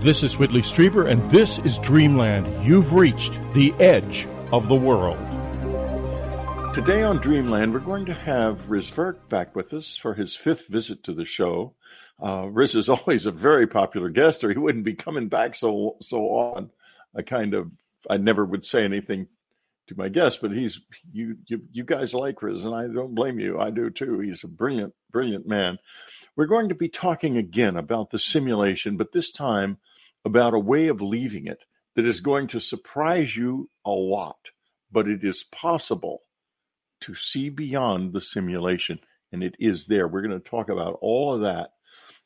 This is Whitley Strieber, and this is Dreamland. You've reached the edge of the world. Today on Dreamland, we're going to have Riz Virk back with us for his fifth visit to the show. Uh, Riz is always a very popular guest, or he wouldn't be coming back so so often. I kind of, I never would say anything to my guest, but he's you you you guys like Riz, and I don't blame you. I do too. He's a brilliant brilliant man. We're going to be talking again about the simulation, but this time about a way of leaving it that is going to surprise you a lot, but it is possible to see beyond the simulation, and it is there. We're going to talk about all of that.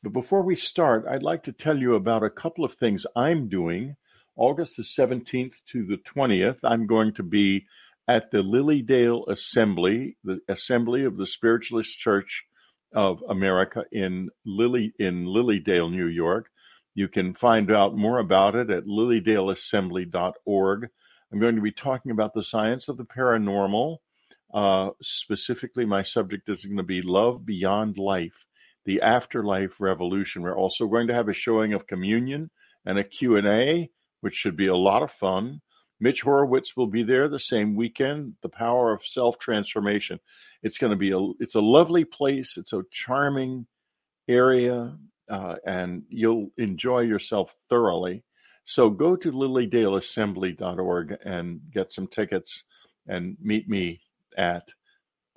But before we start, I'd like to tell you about a couple of things I'm doing. August the 17th to the 20th, I'm going to be at the Lilydale Assembly, the Assembly of the Spiritualist Church of America in Lily in Lilydale, New York. You can find out more about it at lilydaleassembly.org. I'm going to be talking about the science of the paranormal. Uh, specifically, my subject is going to be love beyond life, the afterlife revolution. We're also going to have a showing of communion and a Q&A, which should be a lot of fun. Mitch Horowitz will be there the same weekend. The power of self transformation. It's going to be a. It's a lovely place. It's a charming area, uh, and you'll enjoy yourself thoroughly. So go to lilydaleassembly.org and get some tickets and meet me at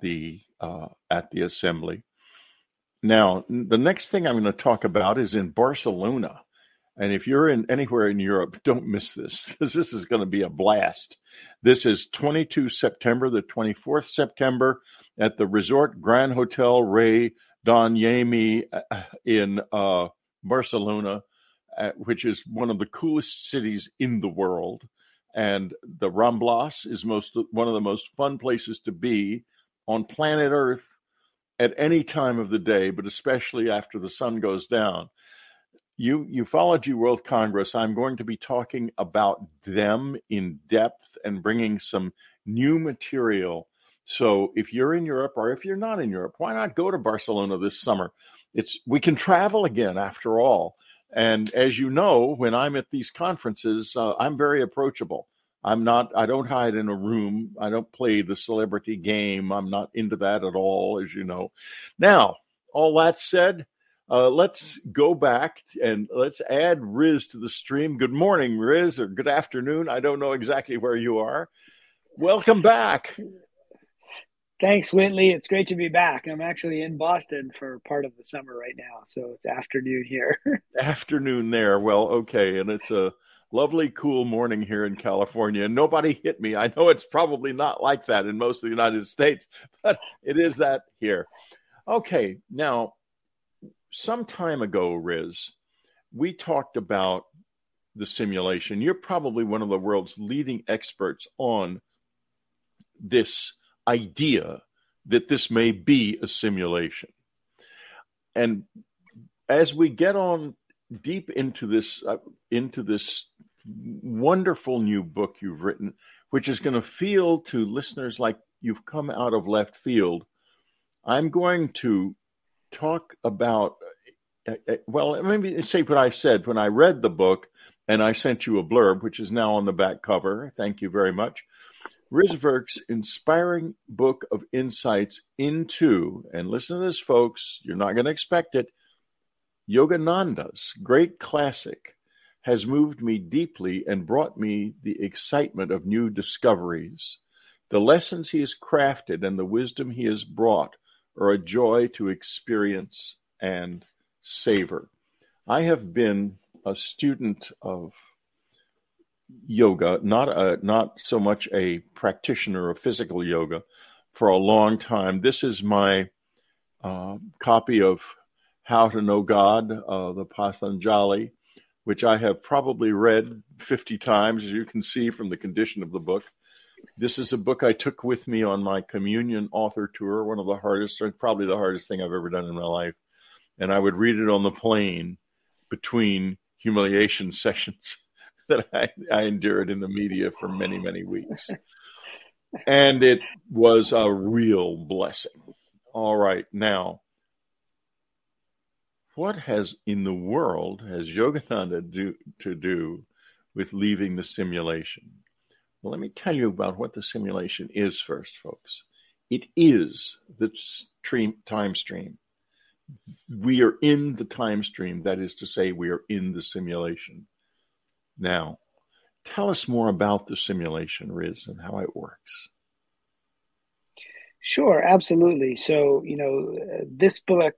the uh, at the assembly. Now, the next thing I'm going to talk about is in Barcelona. And if you're in anywhere in Europe, don't miss this because this is going to be a blast. This is 22 September, the 24th September at the Resort Grand Hotel Rey Don Jaime uh, in uh, Barcelona, uh, which is one of the coolest cities in the world and the Ramblas is most one of the most fun places to be on planet Earth at any time of the day, but especially after the sun goes down. You Ufology World Congress, I'm going to be talking about them in depth and bringing some new material. So if you're in Europe or if you're not in Europe, why not go to Barcelona this summer? It's we can travel again after all. And as you know, when I'm at these conferences, uh, I'm very approachable. I'm not, I don't hide in a room. I don't play the celebrity game. I'm not into that at all, as you know. Now, all that said, uh, let's go back and let's add Riz to the stream. Good morning, Riz, or good afternoon. I don't know exactly where you are. Welcome back. Thanks, Whitley. It's great to be back. I'm actually in Boston for part of the summer right now, so it's afternoon here. afternoon there. Well, okay, and it's a lovely, cool morning here in California, and nobody hit me. I know it's probably not like that in most of the United States, but it is that here. Okay, now, some time ago, Riz, we talked about the simulation. You're probably one of the world's leading experts on this idea that this may be a simulation. And as we get on deep into this uh, into this wonderful new book you've written, which is going to feel to listeners like you've come out of left field, I'm going to talk about Uh, uh, well, maybe say what I said when I read the book and I sent you a blurb, which is now on the back cover. Thank you very much. Riz Virk's inspiring book of insights into, and listen to this, folks, you're not going to expect it, Yogananda's great classic has moved me deeply and brought me the excitement of new discoveries. The lessons he has crafted and the wisdom he has brought are a joy to experience and savor. I have been a student of yoga, not a, not so much a practitioner of physical yoga, for a long time. This is my uh, copy of How to Know God, uh, the Patanjali, which I have probably read 50 times, as you can see from the condition of the book. This is a book I took with me on my communion author tour, one of the hardest, probably the hardest thing I've ever done in my life. And I would read it on the plane between humiliation sessions that I, I endured in the media for many, many weeks. and it was a real blessing. All right, now, what has in the world has Yogananda do, to do with leaving the simulation? Well, let me tell you about what the simulation is first, folks. It is the stream, time stream. We are in the time stream. That is to say, we are in the simulation. Now, tell us more about the simulation, Riz, and how it works. Sure, absolutely. So, you know, this book,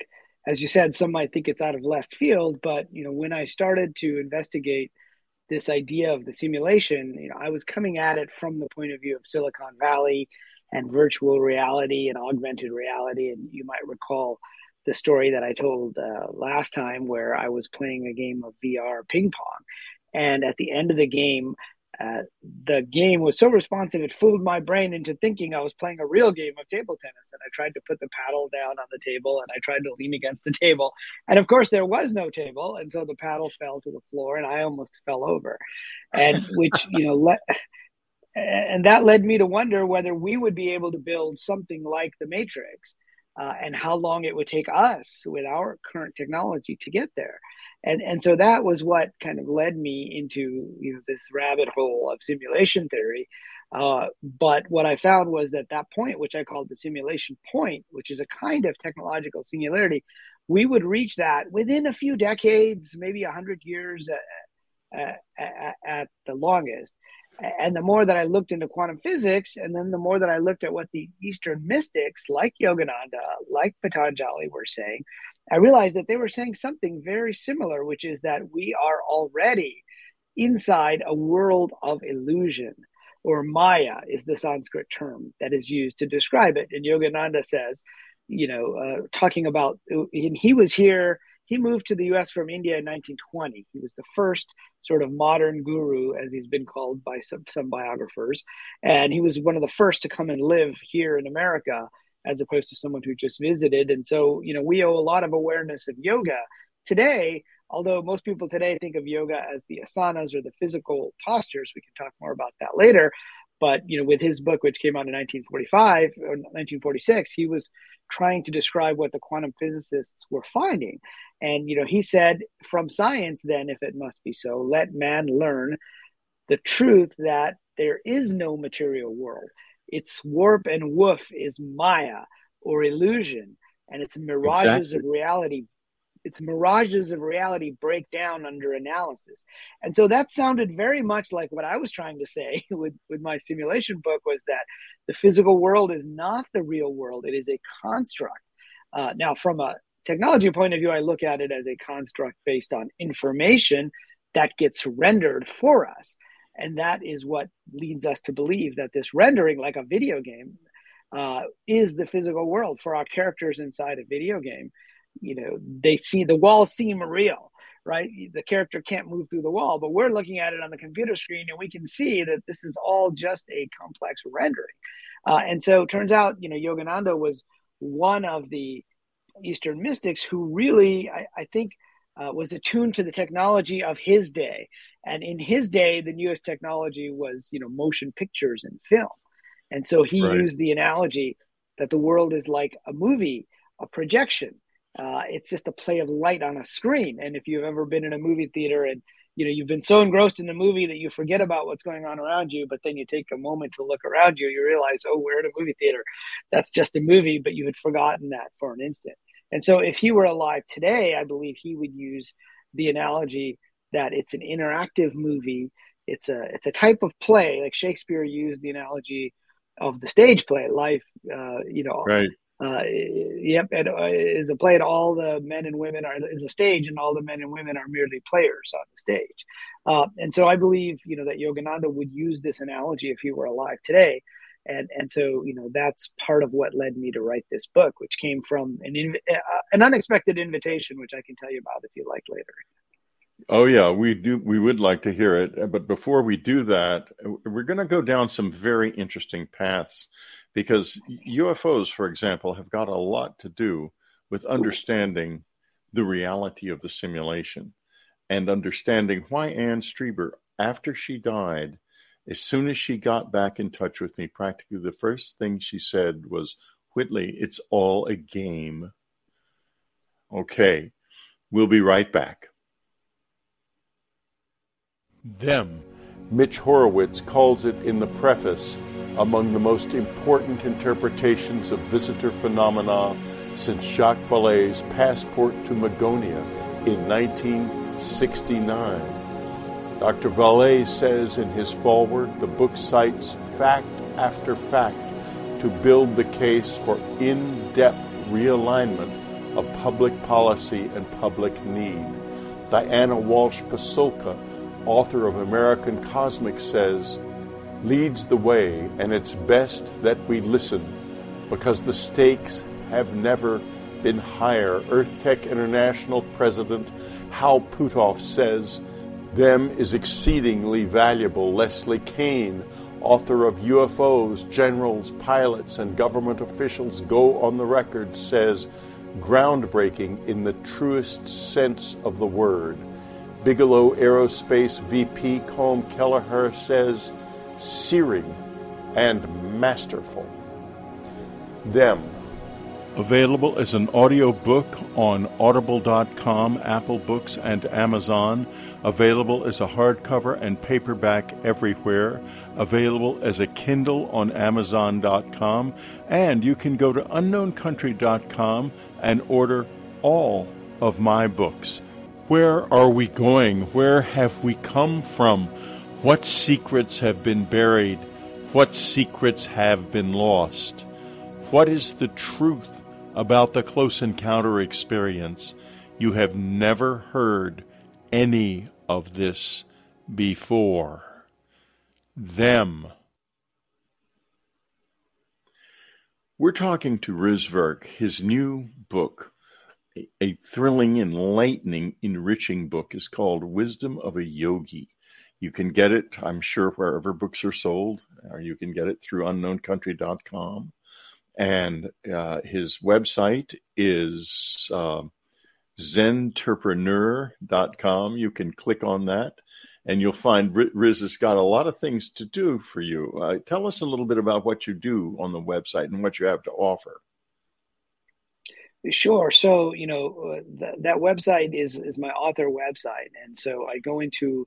as you said, some might think it's out of left field, but, you know, when I started to investigate this idea of the simulation, you know, I was coming at it from the point of view of Silicon Valley and virtual reality and augmented reality. And you might recall the story that I told uh, last time where I was playing a game of VR ping pong. And at the end of the game, uh, the game was so responsive it fooled my brain into thinking I was playing a real game of table tennis. And I tried to put the paddle down on the table and I tried to lean against the table. And of course, there was no table. And so the paddle fell to the floor and I almost fell over. And which, you know, let. And that led me to wonder whether we would be able to build something like the Matrix uh, and how long it would take us with our current technology to get there. And and so that was what kind of led me into you know this rabbit hole of simulation theory. Uh, but what i found was that that point which i called the simulation point which is a kind of technological singularity we would reach that within a few decades maybe 100 years at, at, at the longest and the more that I looked into quantum physics, and then the more that I looked at what the Eastern mystics like Yogananda, like Patanjali were saying, I realized that they were saying something very similar, which is that we are already inside a world of illusion, or Maya is the Sanskrit term that is used to describe it. And Yogananda says, you know, uh, talking about, and he was here, he moved to the US from India in 1920. He was the first sort of modern guru, as he's been called by some, some biographers. And he was one of the first to come and live here in America as opposed to someone who just visited. And so, you know, we owe a lot of awareness of yoga today. Although most people today think of yoga as the asanas or the physical postures, we can talk more about that later. But you know, with his book, which came out in 1945 or 1946, he was trying to describe what the quantum physicists were finding. And you know, he said, from science, then, if it must be so, let man learn the truth that there is no material world its warp and woof is Maya or illusion, and its mirages exactly. of reality. Its mirages of reality break down under analysis, and so that sounded very much like what I was trying to say with with my simulation book was that the physical world is not the real world; it is a construct. Uh, now, from a technology point of view, I look at it as a construct based on information that gets rendered for us. And that is what leads us to believe that this rendering, like a video game, uh, is the physical world for our characters inside a video game. You know, they see the walls seem real, right? The character can't move through the wall, but we're looking at it on the computer screen and we can see that this is all just a complex rendering. Uh, and so turns out, you know, Yogananda was one of the Eastern mystics who really, I, I think, uh, was attuned to the technology of his day. And in his day, the newest technology was, you know, motion pictures and film. And so he right. used the analogy that the world is like a movie, a projection. Uh, it's just a play of light on a screen. And if you've ever been in a movie theater and you know you've been so engrossed in the movie that you forget about what's going on around you, but then you take a moment to look around you, you realize, oh, we're in a movie theater. That's just a movie, but you had forgotten that for an instant. And so if he were alive today, I believe he would use the analogy that it's an interactive movie. It's a it's a type of play, like Shakespeare used the analogy of the stage play, life. Uh, you know, right. Uh, yep, it uh, is a play, and all the men and women are is a stage, and all the men and women are merely players on the stage. Uh, and so, I believe you know that Yogananda would use this analogy if he were alive today, and and so you know that's part of what led me to write this book, which came from an inv- uh, an unexpected invitation, which I can tell you about if you like later. Oh yeah, we do. We would like to hear it, but before we do that, we're going to go down some very interesting paths because UFOs, for example, have got a lot to do with understanding the reality of the simulation and understanding why Anne Strieber, after she died, as soon as she got back in touch with me, practically the first thing she said was, Whitley, it's all a game. Okay, We'll be right back. Them. Mitch Horowitz calls it in the preface among the most important interpretations of visitor phenomena since Jacques Vallée's Passport to Magonia in 1969. Dr. Vallée says in his foreword the book cites fact after fact to build the case for in depth realignment of public policy and public need. Diana Walsh Pasulka, author of American Cosmic, says, leads the way, and it's best that we listen because the stakes have never been higher. EarthTech International President Hal Puthoff says, them is exceedingly valuable. Leslie Kean, author of UFOs, Generals, Pilots, and Government Officials Go on the Record, says, groundbreaking in the truest sense of the word. Bigelow Aerospace VP Colm Kelleher says, searing and masterful. Them. Available as an audio book on audible.com, Apple Books, and Amazon. Available as a hardcover and paperback everywhere. Available as a Kindle on Amazon.com. And you can go to unknowncountry.com and order all of my books. Where are we going? Where have we come from? What secrets have been buried? What secrets have been lost? What is the truth about the close encounter experience? You have never heard any of this before. Them. We're talking to Riz Virk, His new book, a, thrilling, enlightening, enriching book, is called Wisdom of a Yogi. You can get it, I'm sure, wherever books are sold, or you can get it through unknowncountry.com. And uh, his website is uh, zentrepreneur.com. You can click on that and you'll find Riz has got a lot of things to do for you. Uh, tell us a little bit about what you do on the website and what you have to offer. Sure. So you know uh, th- that website is is my author website, and so I go into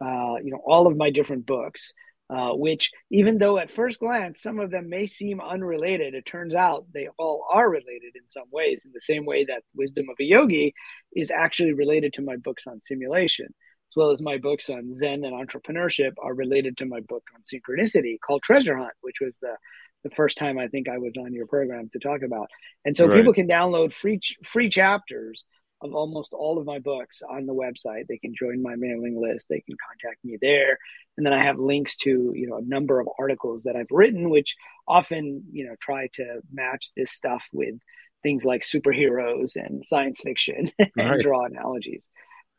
uh, you know all of my different books. Uh, which, even though at first glance some of them may seem unrelated, it turns out they all are related in some ways. In the same way that Wisdom of a Yogi is actually related to my books on simulation as well as my books on Zen and entrepreneurship, are related to my book on synchronicity called Treasure Hunt, which was the the first time I think I was on your program to talk about. And so right. people can download free free chapters of almost all of my books on the website. They can join my mailing list. They can contact me there, and then I have links to you know a number of articles that I've written, which often you know try to match this stuff with things like superheroes and science fiction and right. draw analogies.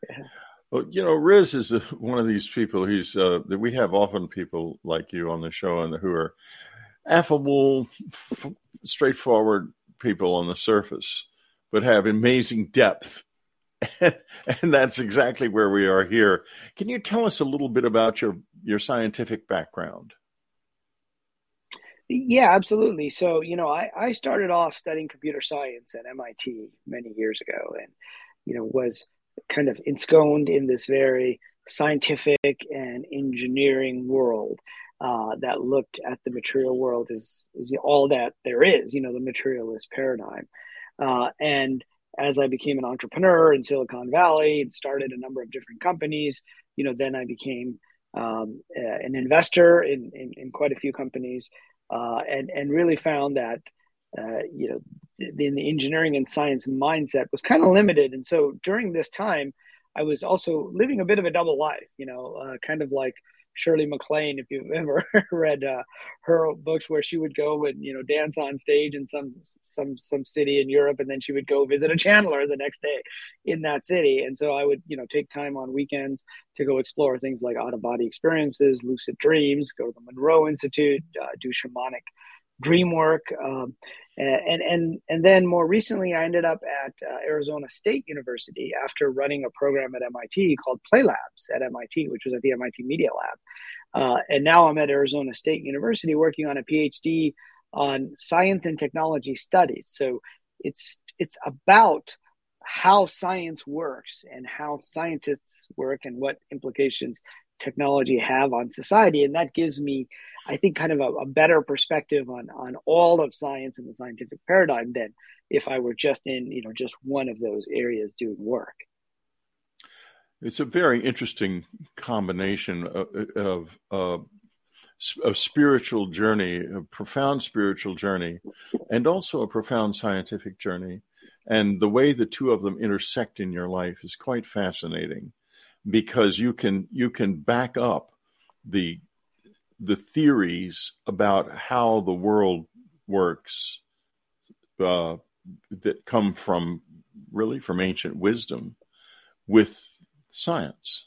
Yeah. Well, you know, Riz is a, one of these people. He's uh, that we have often people like you on the show and who are affable, f- straightforward people on the surface, but have amazing depth. and that's exactly where we are here. Can you tell us a little bit about your your scientific background? Yeah, absolutely. So, you know, I, I started off studying computer science at MIT many years ago and, you know, was kind of ensconced in this very scientific and engineering world uh, that looked at the material world as, as, all that there is, you know, the materialist paradigm. Uh, and as I became an entrepreneur in Silicon Valley and started a number of different companies, you know, then I became um, an investor in, in, in, quite a few companies uh, and, and really found that uh, you know, in the engineering and science mindset was kind of limited. And so during this time, I was also living a bit of a double life, you know, uh, kind of like Shirley MacLaine, if you've ever read uh, her books, where she would go and you know dance on stage in some some some city in Europe, and then she would go visit a channeler the next day in that city. And so I would you know take time on weekends to go explore things like out of body experiences, lucid dreams, go to the Monroe Institute, uh, do shamanic dream work. Um, and and and then more recently, I ended up at uh, Arizona State University after running a program at MIT called Play Labs at MIT, which was at the MIT Media Lab. Uh, and now I'm at Arizona State University working on a PhD on science and technology studies. So it's it's about how science works and how scientists work and what implications technology have on society. And that gives me i think kind of a, a, better perspective on on all of science and the scientific paradigm than if i were just in you know just one of those areas doing work. It's a very interesting combination of, of uh, a spiritual journey, a profound spiritual journey, and also a profound scientific journey. And the way the two of them intersect in your life is quite fascinating because you can you can back up the the theories about how the world works uh, that come from really from ancient wisdom with science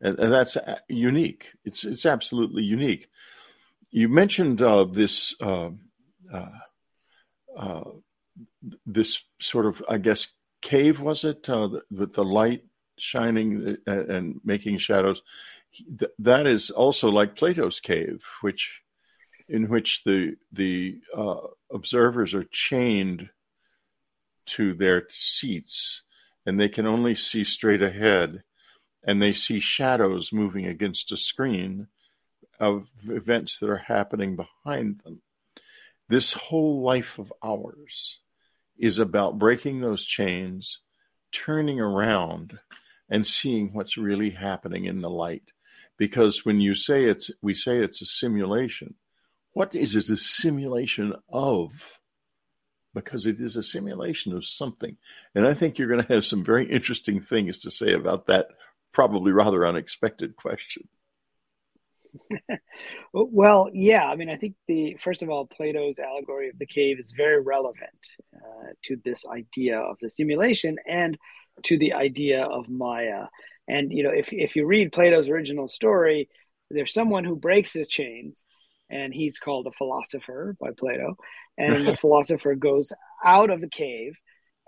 and, and that's uh, unique. It's it's absolutely unique. You mentioned uh, this uh, uh, uh this sort of, I guess, cave was it uh, with the light shining and making shadows. That is also like Plato's cave, which in which the the uh, observers are chained to their seats and they can only see straight ahead and they see shadows moving against a screen of events that are happening behind them. This whole life of ours is about breaking those chains, turning around, and seeing what's really happening in the light. Because when you say it's, we say it's a simulation. What is it a simulation of? Because it is a simulation of something. And I think you're going to have some very interesting things to say about that probably rather unexpected question. well, yeah. I mean, I think the first of all, Plato's allegory of the cave is very relevant uh, to this idea of the simulation and to the idea of Maya. And you know, if if you read Plato's original story, there's someone who breaks his chains, and he's called a philosopher by Plato. And the philosopher goes out of the cave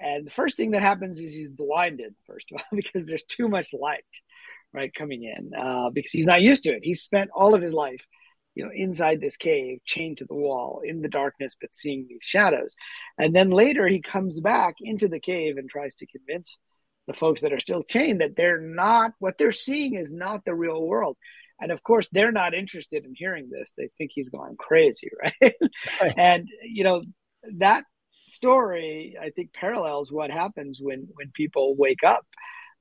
and the first thing that happens is he's blinded, first of all, because there's too much light, right, coming in, uh, because he's not used to it. He's spent all of his life, you know, inside this cave, chained to the wall, in the darkness, but seeing these shadows. And then later he comes back into the cave and tries to convince the folks that are still chained that they're not, what they're seeing is not the real world. And of course, they're not interested in hearing this. They think he's gone crazy, right? right. and, you know, that story, I think, parallels what happens when when people wake up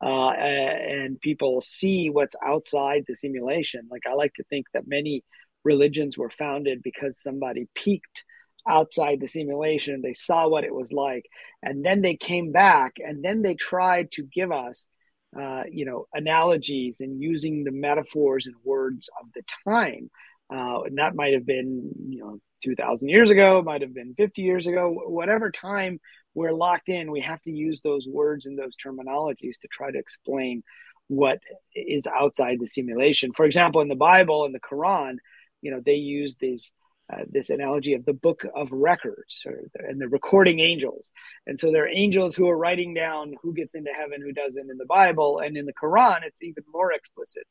uh, and people see what's outside the simulation. Like I like to think that many religions were founded because somebody peeked outside the simulation, they saw what it was like, and then they came back, and then they tried to give us. Uh, you know, analogies and using the metaphors and words of the time. Uh, and that might have been, you know, 2000 years ago, might have been 50 years ago, whatever time we're locked in, we have to use those words and those terminologies to try to explain what is outside the simulation. For example, in the Bible and the Quran, you know, they use these uh, this analogy of the book of records or, and the recording angels. And so there are angels who are writing down who gets into heaven, who doesn't in the Bible. And in the Quran, it's even more explicit.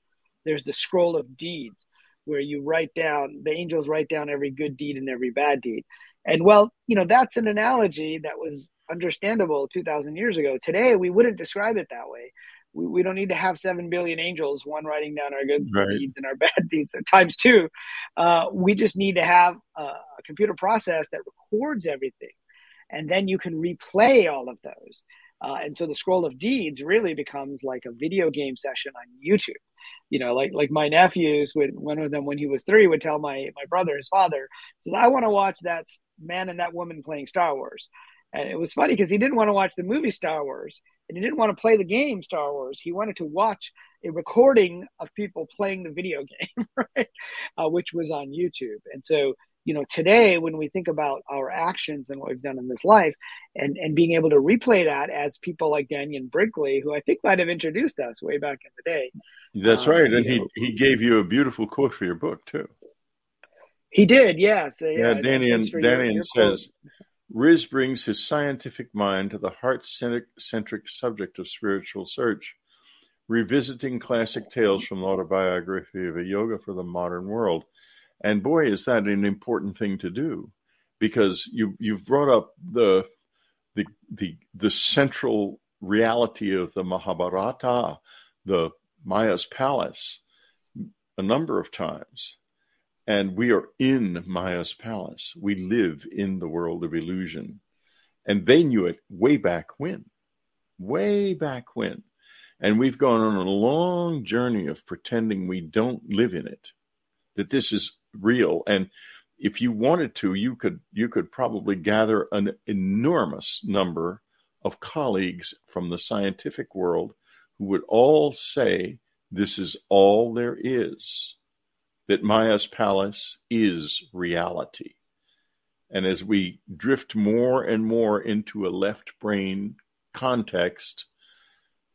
There's the scroll of deeds where you write down the angels write down every good deed and every bad deed. And well, you know, that's an analogy that was understandable 2000 years ago. Today, we wouldn't describe it that way. We, we don't need to have 7 billion angels, one writing down our good right. deeds and our bad deeds at times two. Uh, we just need to have a, a computer process that records everything. And then you can replay all of those. Uh, and so the scroll of deeds really becomes like a video game session on YouTube. You know, like like my nephews would one of them when he was three would tell my my brother, his father, says, I want to watch that man and that woman playing Star Wars. And it was funny because he didn't want to watch the movie Star Wars and he didn't want to play the game Star Wars. He wanted to watch a recording of people playing the video game, right? Uh, which was on YouTube. And so you know today when we think about our actions and what we've done in this life and and being able to replay that as people like Dannion Brinkley who I think might have introduced us way back in the day that's um, right and he know, he gave you a beautiful quote for your book too he did yes yeah, yeah Dannion Dannion says Riz brings his scientific mind to the heart-centric subject of spiritual search revisiting classic tales from the autobiography of a yogi for the modern world and boy, is that an important thing to do because you you've brought up the the the the central reality of the Mahabharata, the Maya's palace, a number of times. And we are in Maya's palace. We live in the world of illusion. And they knew it way back when, way back when. And we've gone on a long journey of pretending we don't live in it, that this is real. And if you wanted to, you could you could probably gather an enormous number of colleagues from the scientific world who would all say this is all there is, that Maya's palace is reality. And as we drift more and more into a left brain context,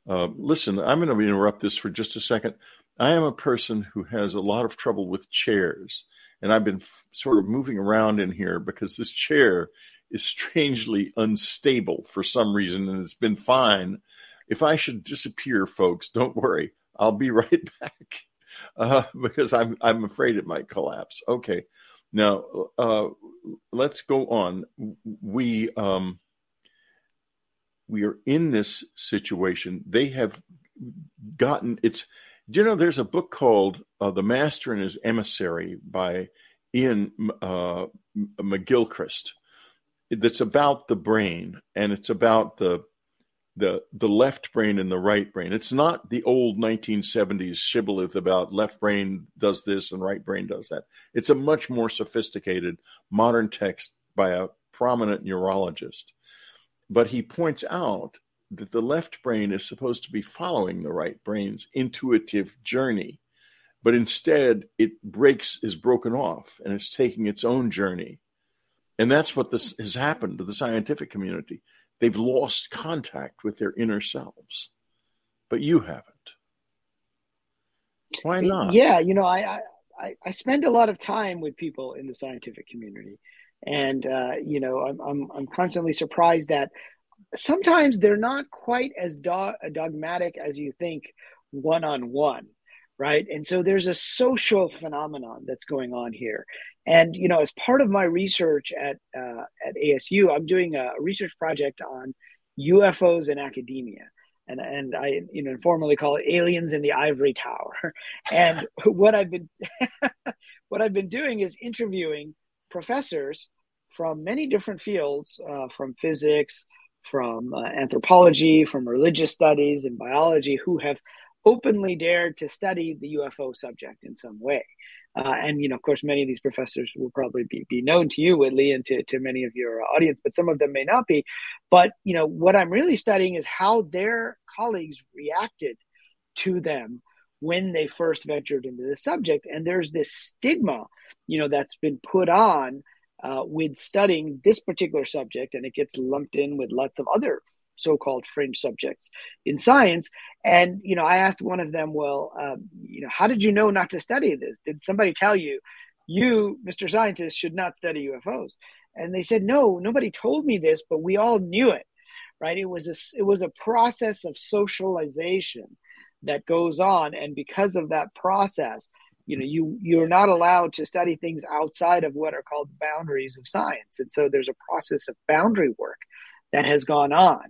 uh, listen, I'm going to interrupt this for just a second. I am a person who has a lot of trouble with chairs, and I've been f- sort of moving around in here because this chair is strangely unstable for some reason, and it's been fine. If I should disappear, folks, don't worry. I'll be right back uh, because I'm I'm afraid it might collapse. Okay, now uh, let's go on. We um, we are in this situation. They have gotten it's. Do you know there's a book called uh, "The Master and His Emissary" by Ian uh, McGilchrist that's about the brain and it's about the the the left brain and the right brain. It's not the old 1970s shibboleth about left brain does this and right brain does that. It's a much more sophisticated modern text by a prominent neurologist. But he points out that the left brain is supposed to be following the right brain's intuitive journey. But instead, it breaks, is broken off, and it's taking its own journey. And that's what this has happened to the scientific community They've lost contact with their inner selves, but you haven't. Why not? Yeah, you know, I, I, I spend a lot of time with people in the scientific community, and uh, you know, I'm, I'm I'm constantly surprised that sometimes they're not quite as do- dogmatic as you think one on one right? And so there's a social phenomenon that's going on here. And you know, as part of my research at uh, at ASU, I'm doing a research project on UFOs in academia, and and I you know informally call it aliens in the ivory tower. and what I've been what I've been doing is interviewing professors from many different fields, uh, from physics, from uh, anthropology, from religious studies, and biology, who have openly dared to study the UFO subject in some way. Uh, and you know, of course, many of these professors will probably be, be known to you, Whitley, and to, to many of your audience, but some of them may not be. But you know, what I'm really studying is how their colleagues reacted to them when they first ventured into the subject. And there's this stigma, you know, that's been put on uh, with studying this particular subject, and it gets lumped in with lots of other so-called fringe subjects in science. And you know i asked one of them well um, you know how did you know not to study this? Did somebody tell you you mr scientist should not study ufos and they said no nobody told me this but we all knew it right? It was a it was a process of socialization that goes on. And because of that process you know you you're not allowed to study things outside of what are called boundaries of science. And so there's a process of boundary work that has gone on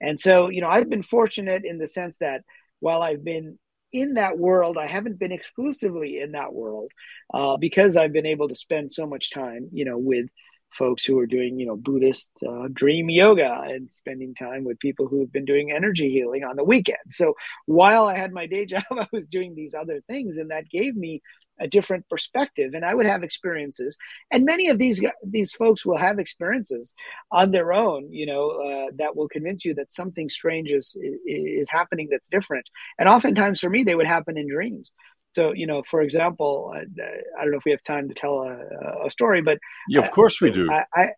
and so, you know, I've been fortunate in the sense that while I've been in that world, I haven't been exclusively in that world uh, because I've been able to spend so much time, you know, with folks who are doing, you know, Buddhist uh, dream yoga and spending time with people who have been doing energy healing on the weekend. So while I had my day job, I was doing these other things, and that gave me a different perspective. And i would have experiences and many of these these folks will have experiences on their own you know uh, that will convince you that something strange is is happening that's different. And oftentimes for me they would happen in dreams so you know for example i, I don't know if we have time to tell a, a story but yeah of course we do I, I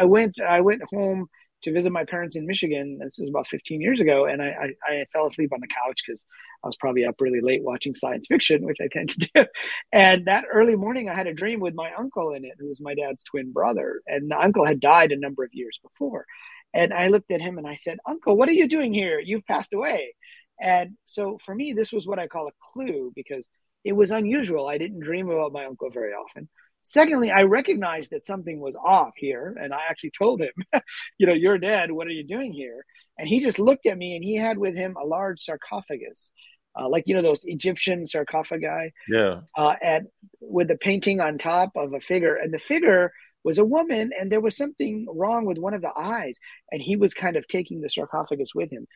i went i went home to visit my parents in Michigan. This was about 15 years ago, and I, I, I fell asleep on the couch because I was probably up really late watching science fiction, which I tend to do. And that early morning, I had a dream with my uncle in it, who was my dad's twin brother. And the uncle had died a number of years before. And I looked at him and I said, Uncle, what are you doing here? You've passed away. And so for me, this was what I call a clue because it was unusual. I didn't dream about my uncle very often. Secondly, I recognized that something was off here, and I actually told him, you know, you're dead. What are you doing here? and he just looked at me and he had with him a large sarcophagus uh, like you know those egyptian sarcophagi yeah uh, and with the painting on top of a figure and the figure was a woman and there was something wrong with one of the eyes and he was kind of taking the sarcophagus with him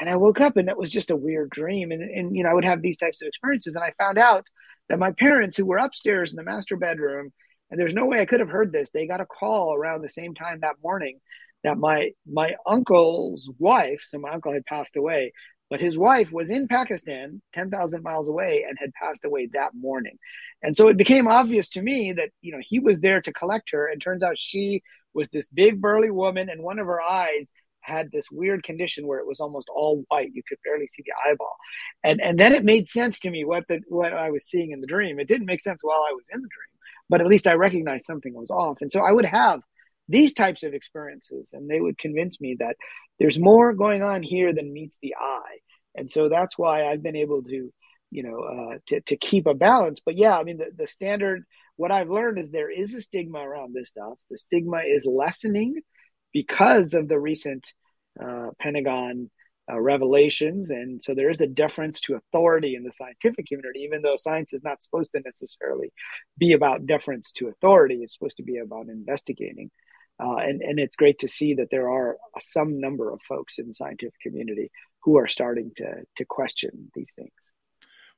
and i woke up and it was just a weird dream and, and you know i would have these types of experiences and i found out that my parents who were upstairs in the master bedroom and there's no way i could have heard this they got a call around the same time that morning that my my uncle's wife so my uncle had passed away but his wife was in Pakistan, 10,000 miles away, and had passed away that morning. And so it became obvious to me that, you know, he was there to collect her. And turns out she was this big, burly woman, and one of her eyes had this weird condition where it was almost all white. You could barely see the eyeball. And and then it made sense to me what the what I was seeing in the dream. It didn't make sense while I was in the dream, but at least I recognized something was off. And so I would have these types of experiences and they would convince me that there's more going on here than meets the eye and so that's why i've been able to you know uh, to, to keep a balance but yeah i mean the, the standard what i've learned is there is a stigma around this stuff the stigma is lessening because of the recent uh, pentagon uh, revelations and so there is a deference to authority in the scientific community even though science is not supposed to necessarily be about deference to authority it's supposed to be about investigating uh, and, and it's great to see that there are some number of folks in the scientific community who are starting to, to question these things.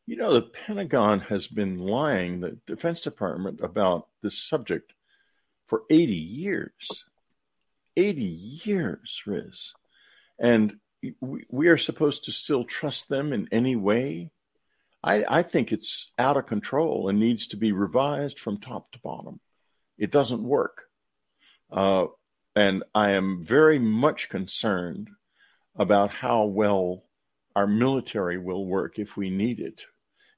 You know, the Pentagon has been lying, the Defense Department, about this subject for 80 years. 80 years, Riz. And we, are supposed to still trust them in any way. I, I think it's out of control and needs to be revised from top to bottom. It doesn't work. Uh, and I am very much concerned about how well our military will work if we need it.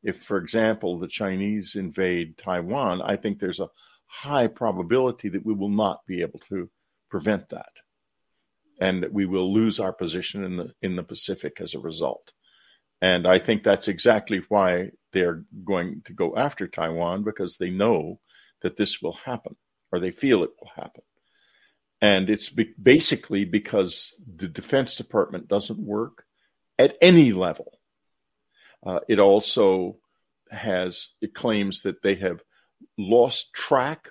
If, for example, the Chinese invade Taiwan, I think there's a high probability that we will not be able to prevent that. And we will lose our position in the in the Pacific as a result. And I think that's exactly why they're going to go after Taiwan because they know that this will happen or they feel it will happen. And it's be- basically because the Defense Department doesn't work at any level. Uh, it also has, it claims that they have lost track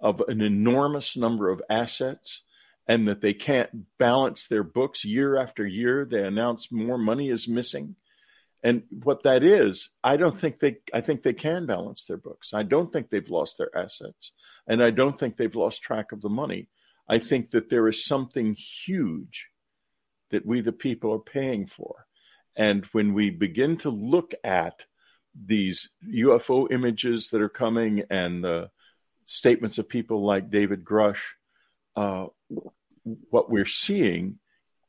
of an enormous number of assets and that they can't balance their books year after year. They announce more money is missing. And what that is, I don't think they, I think they can balance their books. I don't think they've lost their assets. And I don't think they've lost track of the money. I think that there is something huge that we, the people, are paying for. And when we begin to look at these UFO images that are coming and the statements of people like David Grusch, uh, what we're seeing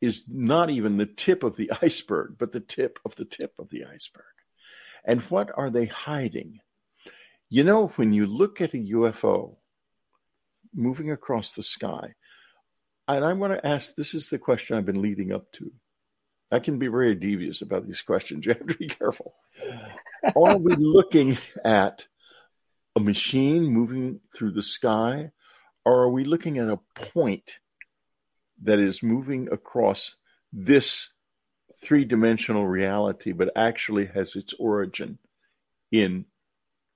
is not even the tip of the iceberg, but the tip of the tip of the iceberg. And what are they hiding? You know, when you look at a UFO, moving across the sky. And I'm going to ask this is the question I've been leading up to. I can be very devious about these questions. You have to be careful. Are we looking at a machine moving through the sky, or are we looking at a point that is moving across this three dimensional reality, but actually has its origin in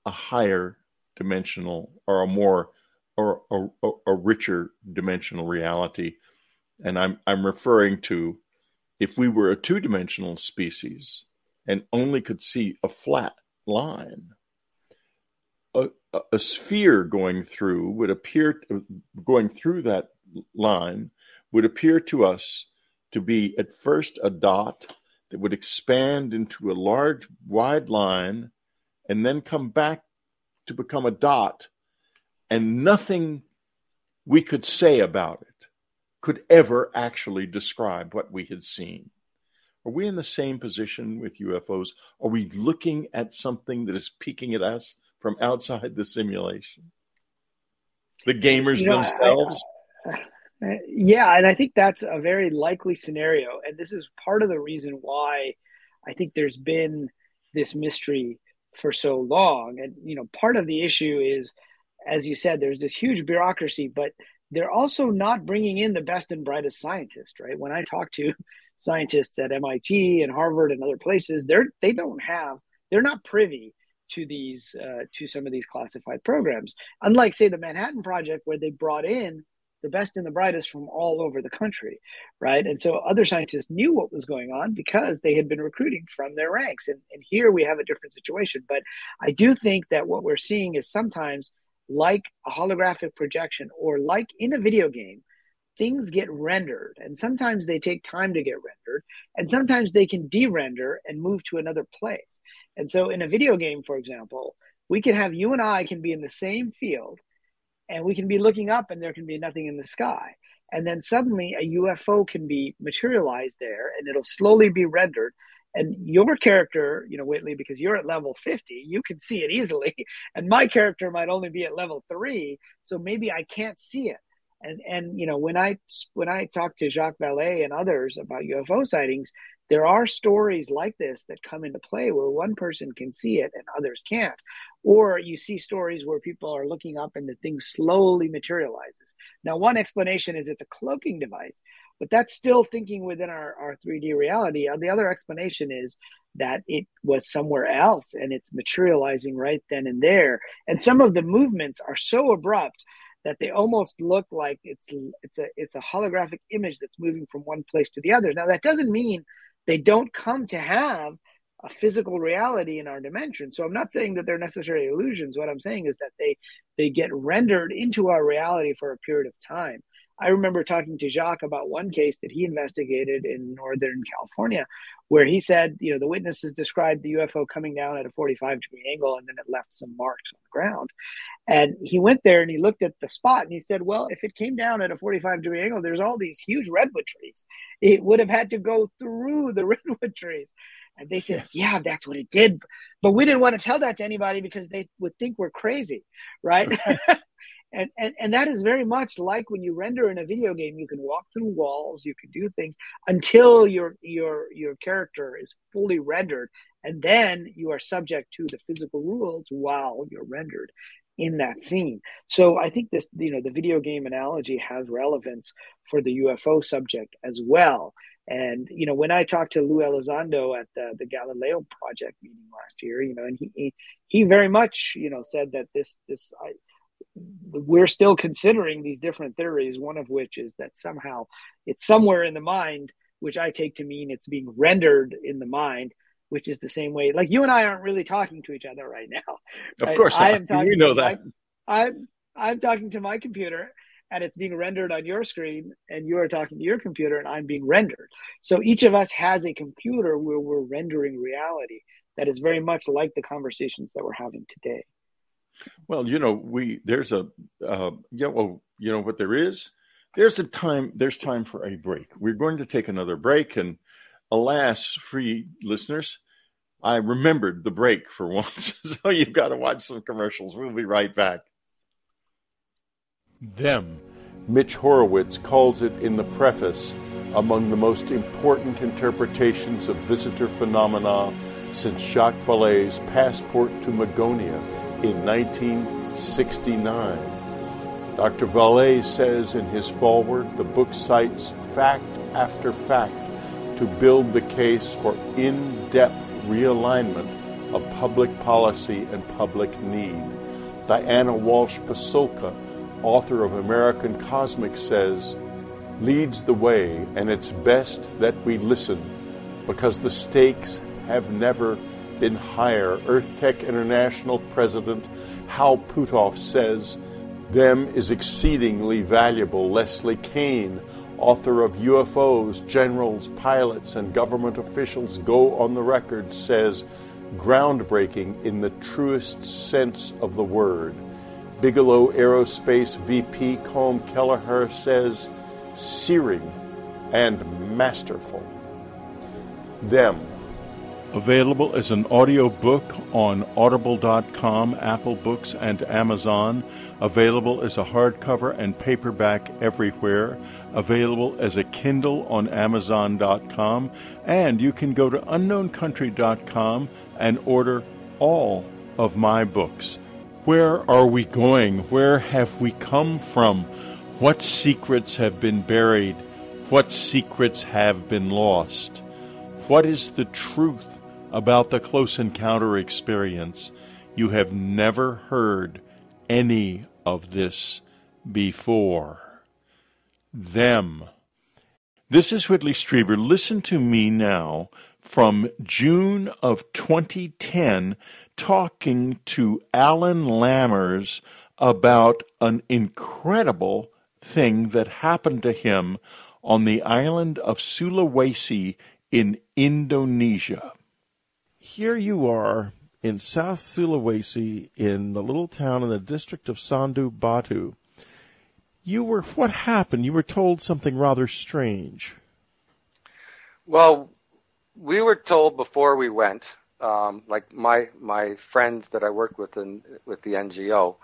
a higher dimensional or a more or a, a, richer dimensional reality. And I'm, I'm referring to if we were a two dimensional species and only could see a flat line, a, sphere going through would appear, going through that line would appear to us to be at first a dot that would expand into a large, wide line and then come back to become a dot and nothing we could say about it could ever actually describe what we had seen. Are we in the same position with UFOs? Are we looking at something that is peeking at us from outside the simulation? The gamers you know, themselves? I, I, uh, yeah, and I think that's a very likely scenario. And this is part of the reason why I think there's been this mystery for so long. And, you know, part of the issue is as you said, there's this huge bureaucracy, but they're also not bringing in the best and brightest scientists, right? When I talk to scientists at MIT and Harvard and other places, they're they don't have they're not privy to these uh, to some of these classified programs. Unlike say the Manhattan Project, where they brought in the best and the brightest from all over the country, right? And so other scientists knew what was going on because they had been recruiting from their ranks. And, and here we have a different situation. But I do think that what we're seeing is sometimes like a holographic projection or like in a video game, things get rendered and sometimes they take time to get rendered and sometimes they can de-render and move to another place and so in a video game for example we can have you and i can be in the same field and we can be looking up and there can be nothing in the sky. And then suddenly a ufo can be materialized there and it'll slowly be rendered. And your character you know whitley because you're at level 50 you can see it easily. And my character might only be at level 3 so maybe i can't see it. And and you know when i when i talk to jacques vallée and others about ufo sightings there are stories like this that come into play where one person can see it and others can't. Or you see stories where people are looking up and the thing slowly materializes. Now one explanation is it's a cloaking device but that's still thinking within our, our 3d reality. Uh, the other explanation is that it was somewhere else and it's materializing right then and there. And some of the movements are so abrupt that they almost look like it's it's a it's a holographic image that's moving from one place to the other. Now that doesn't mean they don't come to have a physical reality in our dimension. So I'm not saying that they're necessarily illusions. What I'm saying is that they they get rendered into our reality for a period of time. I remember talking to Jacques about one case that he investigated in Northern California, where he said, you know, the witnesses described the UFO coming down at a 45 degree angle and then it left some marks on the ground. And he went there and he looked at the spot and he said, well, if it came down at a 45 degree angle, there's all these huge redwood trees. It would have had to go through the redwood trees. And they said, yes. yeah, that's what it did. But we didn't want to tell that to anybody because they would think we're crazy, right? and, and, and that is very much like when you render in a video game, you can walk through walls, you can do things until your, your, your character is fully rendered. And then you are subject to the physical rules while you're rendered in that scene. So I think this, you know, the video game analogy has relevance for the UFO subject as well. And you know, when I talked to Lou Elizondo at the, the Galileo Project meeting last year, you know, and he, he very much you know said that this this I, we're still considering these different theories. One of which is that somehow it's somewhere in the mind, which I take to mean it's being rendered in the mind, which is the same way. Like you and I aren't really talking to each other right now. Of right? course, not. I am talking. We know that. I'm I'm talking to my computer, and it's being rendered on your screen, and you are talking to your computer, and I'm being rendered. So each of us has a computer where we're rendering reality that is very much like the conversations that we're having today. Well, you know, we there's a uh, you know you know what there is. There's a time. There's time for a break. We're going to take another break, and alas, free listeners, I remembered the break for once. so you've got to watch some commercials. We'll be right back. Them. Mitch Horowitz calls it in the preface among the most important interpretations of visitor phenomena since Jacques Vallée's Passport to Magonia in 1969. Dr. Vallée says in his foreword the book cites fact after fact to build the case for in depth realignment of public policy and public need. Diana Walsh Pasulka, author of American Cosmic, says, leads the way, and it's best that we listen because the stakes have never been higher. EarthTech International President Hal Puthoff says, them is exceedingly valuable. Leslie Kean, author of UFOs, Generals, Pilots, and Government Officials Go on the Record, says groundbreaking in the truest sense of the word. Bigelow Aerospace VP Colm Kelleher says searing and masterful. Them. Available as an audio book on audible.com, Apple Books, and Amazon available as a hardcover and paperback everywhere, available as a Kindle on Amazon.com, and you can go to unknowncountry.com and order all of my books. Where are we going? Where have we come from? What secrets have been buried? What secrets have been lost? What is the truth about the close encounter experience? You have never heard any of this before. Them. This is Whitley Strieber. Listen to me now from June of 2010 talking to Alan Lammers about an incredible thing that happened to him on the island of Sulawesi in Indonesia. Here you are in South Sulawesi in the little town in the district of Sandu Batu. You were, what happened? You were told something rather strange. Well, we were told before we went, um, like my my friends that I worked with in with the NGO,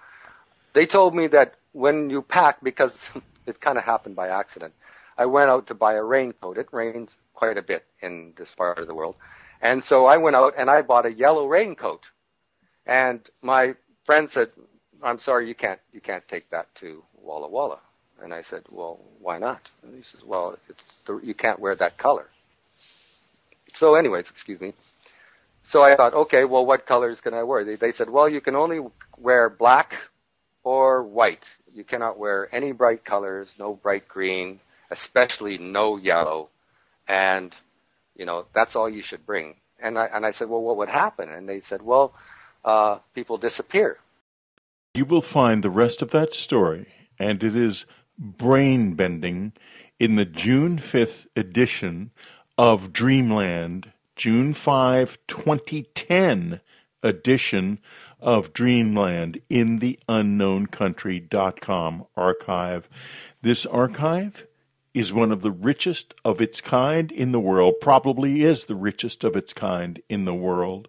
they told me that when you pack, because it kind of happened by accident, I went out to buy a raincoat. It rains quite a bit in this part of the world, and so I went out and I bought a yellow raincoat. And my friend said, "I'm sorry, you can't you can't take that to Walla Walla." And I said, "Well, why not?" And he says, "Well, it's the, you can't wear that color." So, anyways, excuse me. So I thought, okay, well, what colors can I wear? They, they said, well, you can only wear black or white. You cannot wear any bright colors, no bright green, especially no yellow, and you know that's all you should bring. And I and I said, well, what would happen? And they said, well, uh, people disappear. You will find the rest of that story, and it is brain bending, in the June fifth edition of Dreamland, June 5, 2010 edition of Dreamland in the unknowncountry.com archive. This archive is one of the richest of its kind in the world, probably is the richest of its kind in the world,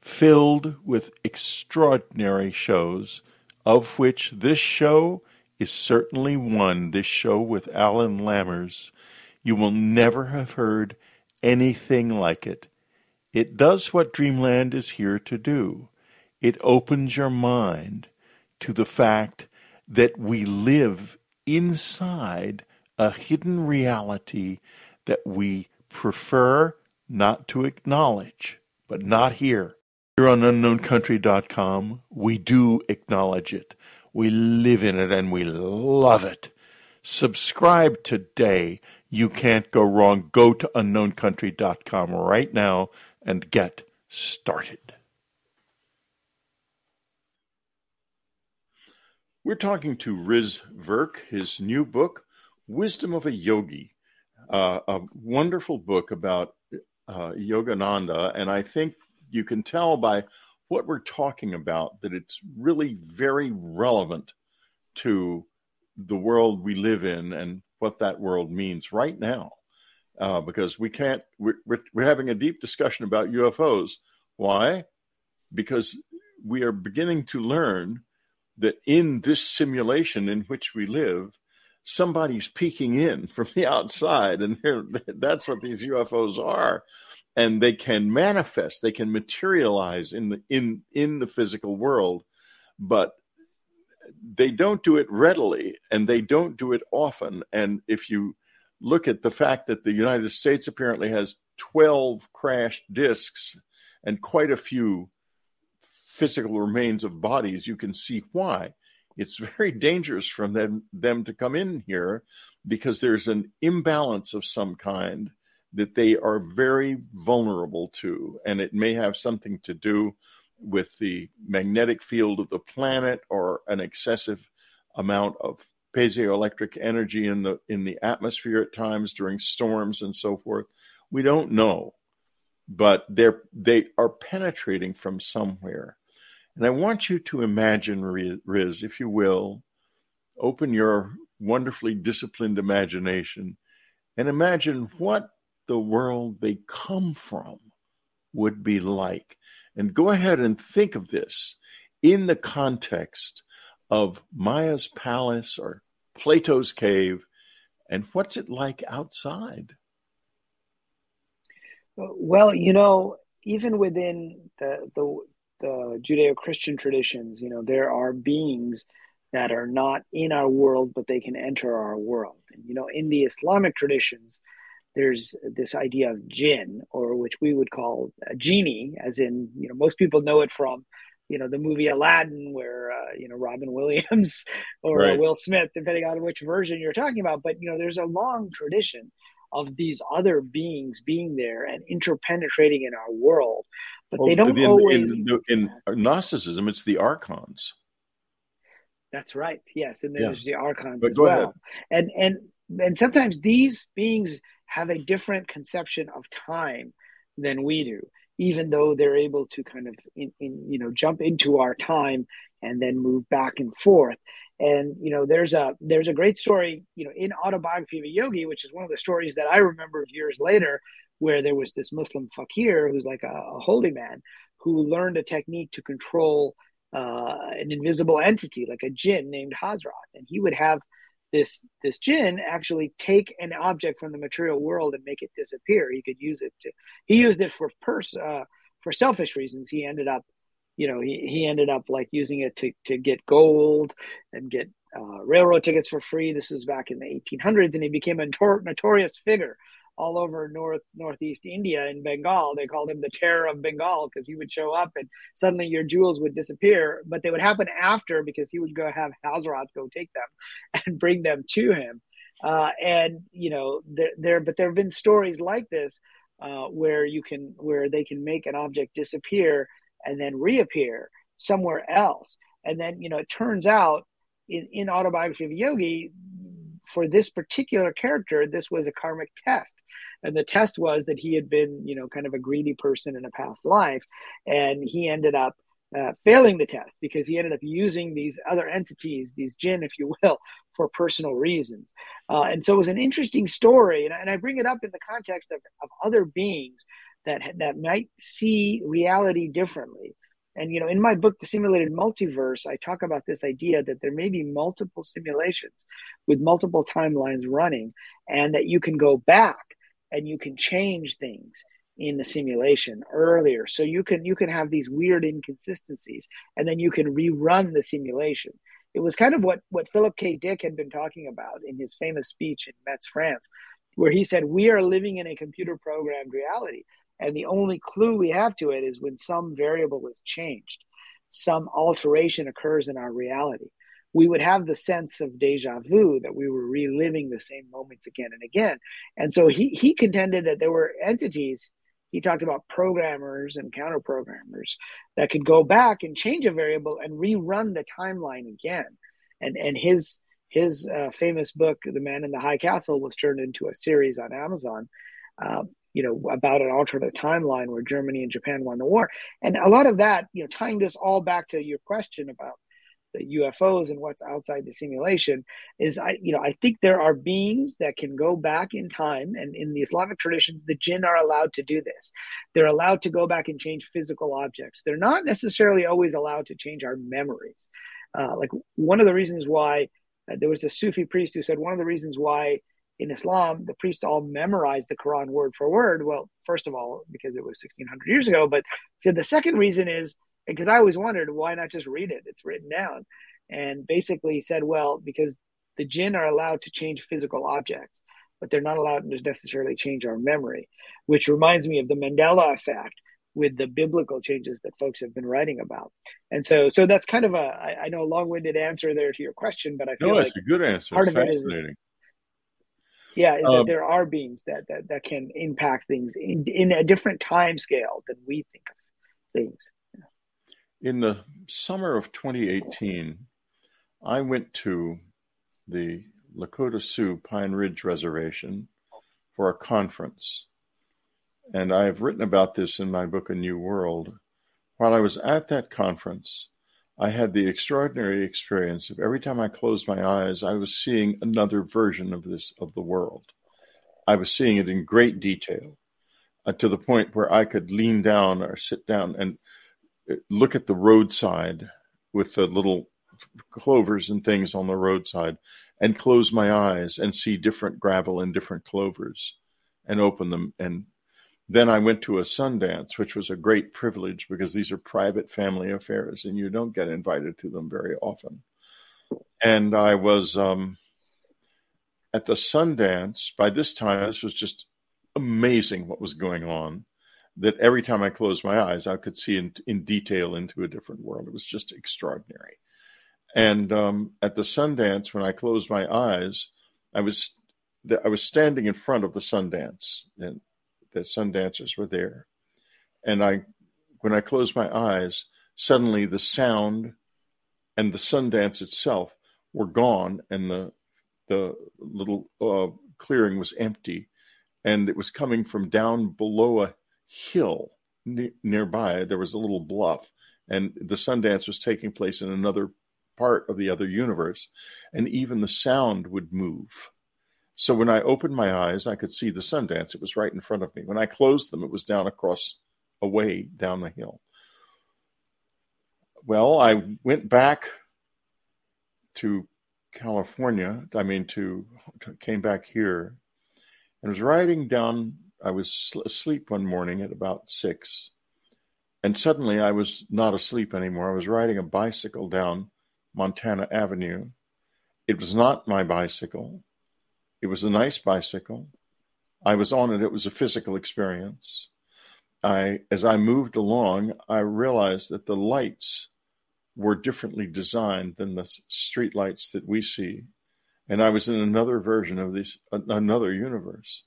filled with extraordinary shows, of which this show is certainly one, this show with Alan Lammers. You will never have heard anything like it. It does what Dreamland is here to do. It opens your mind to the fact that we live inside a hidden reality that we prefer not to acknowledge, but not here. Here on unknowncountry.com, we do acknowledge it. We live in it and we love it. Subscribe today you can't go wrong. Go to unknowncountry.com right now and get started. We're talking to Riz Virk, his new book, Wisdom of a Yogi, uh, a wonderful book about uh, Yogananda. And I think you can tell by what we're talking about that it's really very relevant to the world we live in and what that world means right now. Uh, because we can't, we're, we're having a deep discussion about UFOs. Why? Because we are beginning to learn that in this simulation in which we live, somebody's peeking in from the outside, and that's what these UFOs are. And they can manifest, they can materialize in the in in the physical world, but they don't do it readily and they don't do it often. And if you look at the fact that the United States apparently has 12 crashed discs and quite a few physical remains of bodies, you can see why. It's very dangerous for them, them to come in here because there's an imbalance of some kind that they are very vulnerable to. And it may have something to do with the magnetic field of the planet or an excessive amount of piezoelectric energy in the in the atmosphere at times during storms and so forth we don't know but they're they are penetrating from somewhere and i want you to imagine riz if you will open your wonderfully disciplined imagination and imagine what the world they come from would be like and go ahead and think of this in the context of Maya's palace or Plato's cave, and what's it like outside? Well, you know, even within the the, the Judeo-Christian traditions, you know, there are beings that are not in our world, but they can enter our world. And, you know, in the Islamic traditions, there's this idea of jinn, or which we would call a genie, as in, you know, most people know it from, you know, the movie Aladdin, where, uh, you know, Robin Williams or right. Will Smith, depending on which version you're talking about. But, you know, there's a long tradition of these other beings being there and interpenetrating in our world. But well, they don't in, always. In, in, Gnosticism, it's the archons. That's right. Yes, and there's yeah. the archons but as well. Ahead. And and and sometimes these beings have a different conception of time than we do, even though they're able to kind of in, in you know jump into our time and then move back and forth. And you know, there's a there's a great story, you know, in Autobiography of a Yogi, which is one of the stories that I remember years later, where there was this Muslim fakir who's like a, a holy man who learned a technique to control uh, an invisible entity, like a jinn named Hazrat, and he would have this this jinn actually take an object from the material world and make it disappear. He could use it to. He used it for pers uh, for selfish reasons. He ended up you know, he, he ended up like using it to, to get gold and get uh, railroad tickets for free. This was back in the 1800s, and he became a notor- notorious figure all over north northeast India in Bengal. They called him the Terror of Bengal because he would show up and suddenly your jewels would disappear. But they would happen after because he would go have Hazrat go take them and bring them to him. Uh, and you know, there, there, but there have been stories like this uh, where you can where they can make an object disappear and then reappear somewhere else. And then, you know, it turns out in, in Autobiography of Yogi, for this particular character, this was a karmic test. And the test was that he had been, you know, kind of a greedy person in a past life. And he ended up uh, failing the test because he ended up using these other entities, these jinn, if you will, for personal reasons. Uh, and so it was an interesting story. And, and I bring it up in the context of, of other beings that that might see reality differently. And you know, in my book, The Simulated Multiverse, I talk about this idea that there may be multiple simulations with multiple timelines running, and that you can go back and you can change things in the simulation earlier. So you can you can have these weird inconsistencies, and then you can rerun the simulation. It was kind of what what Philip K. Dick had been talking about in his famous speech in Metz, France, where he said, "We are living in a computer programmed reality." And the only clue we have to it is when some variable is changed, some alteration occurs in our reality. We would have the sense of deja vu that we were reliving the same moments again and again. And so he, he contended that there were entities, he talked about programmers and counter programmers that could go back and change a variable and rerun the timeline again. And, and his, his uh, famous book, The Man in the High Castle, was turned into a series on Amazon. Uh, you know, about an alternate timeline where Germany and Japan won the war. And a lot of that, you know, tying this all back to your question about the UFOs and what's outside the simulation is I you know I think there are beings that can go back in time and in the Islamic traditions the jinn are allowed to do this. They're allowed to go back and change physical objects. They're not necessarily always allowed to change our memories. Uh, like one of the reasons why uh, there was a Sufi priest who said one of the reasons why in Islam, the priests all memorized the Quran word for word. Well, first of all, because it was 1600 years ago, but so the second reason is because I always wondered why not just read it? It's written down. And basically he said, well, because the jinn are allowed to change physical objects, but they're not allowed to necessarily change our memory, which reminds me of the Mandela effect with the biblical changes that folks have been writing about. And so, so that's kind of a, I, I know, a long-winded answer there to your question, but I feel no, like it's a good answer. Part it's of it is yeah, um, that there are beings that, that, that can impact things in, in a different time scale than we think of things. In the summer of 2018, I went to the Lakota Sioux Pine Ridge Reservation for a conference. And I have written about this in my book, A New World. While I was at that conference, I had the extraordinary experience of every time I closed my eyes, I was seeing another version of this of the world. I was seeing it in great detail, uh, to the point where I could lean down or sit down and uh, look at the roadside with the little clovers and things on the roadside, and close my eyes and see different gravel and different clovers, and open them and then I went to a Sundance, which was a great privilege because these are private family affairs and you don't get invited to them very often. and I was um, at the Sundance. By this time, this was just amazing what was going on. That every time I closed my eyes, I could see in, in detail into a different world. It was just extraordinary. And um, at the Sundance, when I closed my eyes, I was I was standing in front of the Sundance, and the Sundancers were there. And I, when I closed my eyes, suddenly the sound and the Sundance itself were gone, and the the little uh, clearing was empty, and it was coming from down below a hill ne- nearby. There was a little bluff, and the Sundance was taking place in another part of the other universe, and even the sound would move. So when I opened my eyes, I could see the Sundance. It was right in front of me. When I closed them, it was down across a way down the hill. Well, I went back to California. I mean, to, to came back here and was riding down. I was asleep one morning at about six, and suddenly I was not asleep anymore. I was riding a bicycle down Montana Avenue. It was not my bicycle. It was a nice bicycle. I was on it. It was a physical experience. I, as I moved along, I realized that the lights were differently designed than the street lights that we see. And I was in another version of this, another universe.